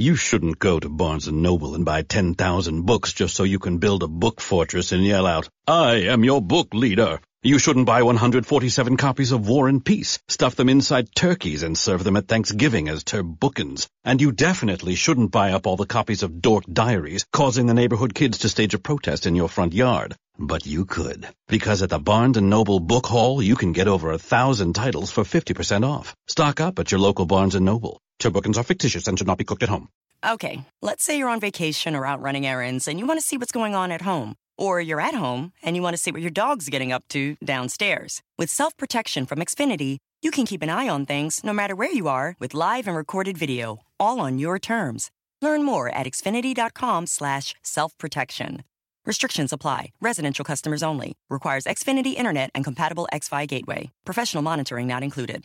You shouldn't go to Barnes & Noble and buy 10,000 books just so you can build a book fortress and yell out, I am your book leader. You shouldn't buy 147 copies of War and Peace, stuff them inside turkeys, and serve them at Thanksgiving as turbookins. And you definitely shouldn't buy up all the copies of Dork Diaries, causing the neighborhood kids to stage a protest in your front yard. But you could, because at the Barnes & Noble Book Haul, you can get over a thousand titles for 50% off. Stock up at your local Barnes & Noble. Turbookins are fictitious and should not be cooked at home. Okay, let's say you're on vacation or out running errands and you want to see what's going on at home. Or you're at home and you want to see what your dog's getting up to downstairs. With self protection from Xfinity, you can keep an eye on things no matter where you are with live and recorded video, all on your terms. Learn more at xfinity.com/slash self protection. Restrictions apply. Residential customers only. Requires Xfinity Internet and compatible X-Fi gateway. Professional monitoring not included.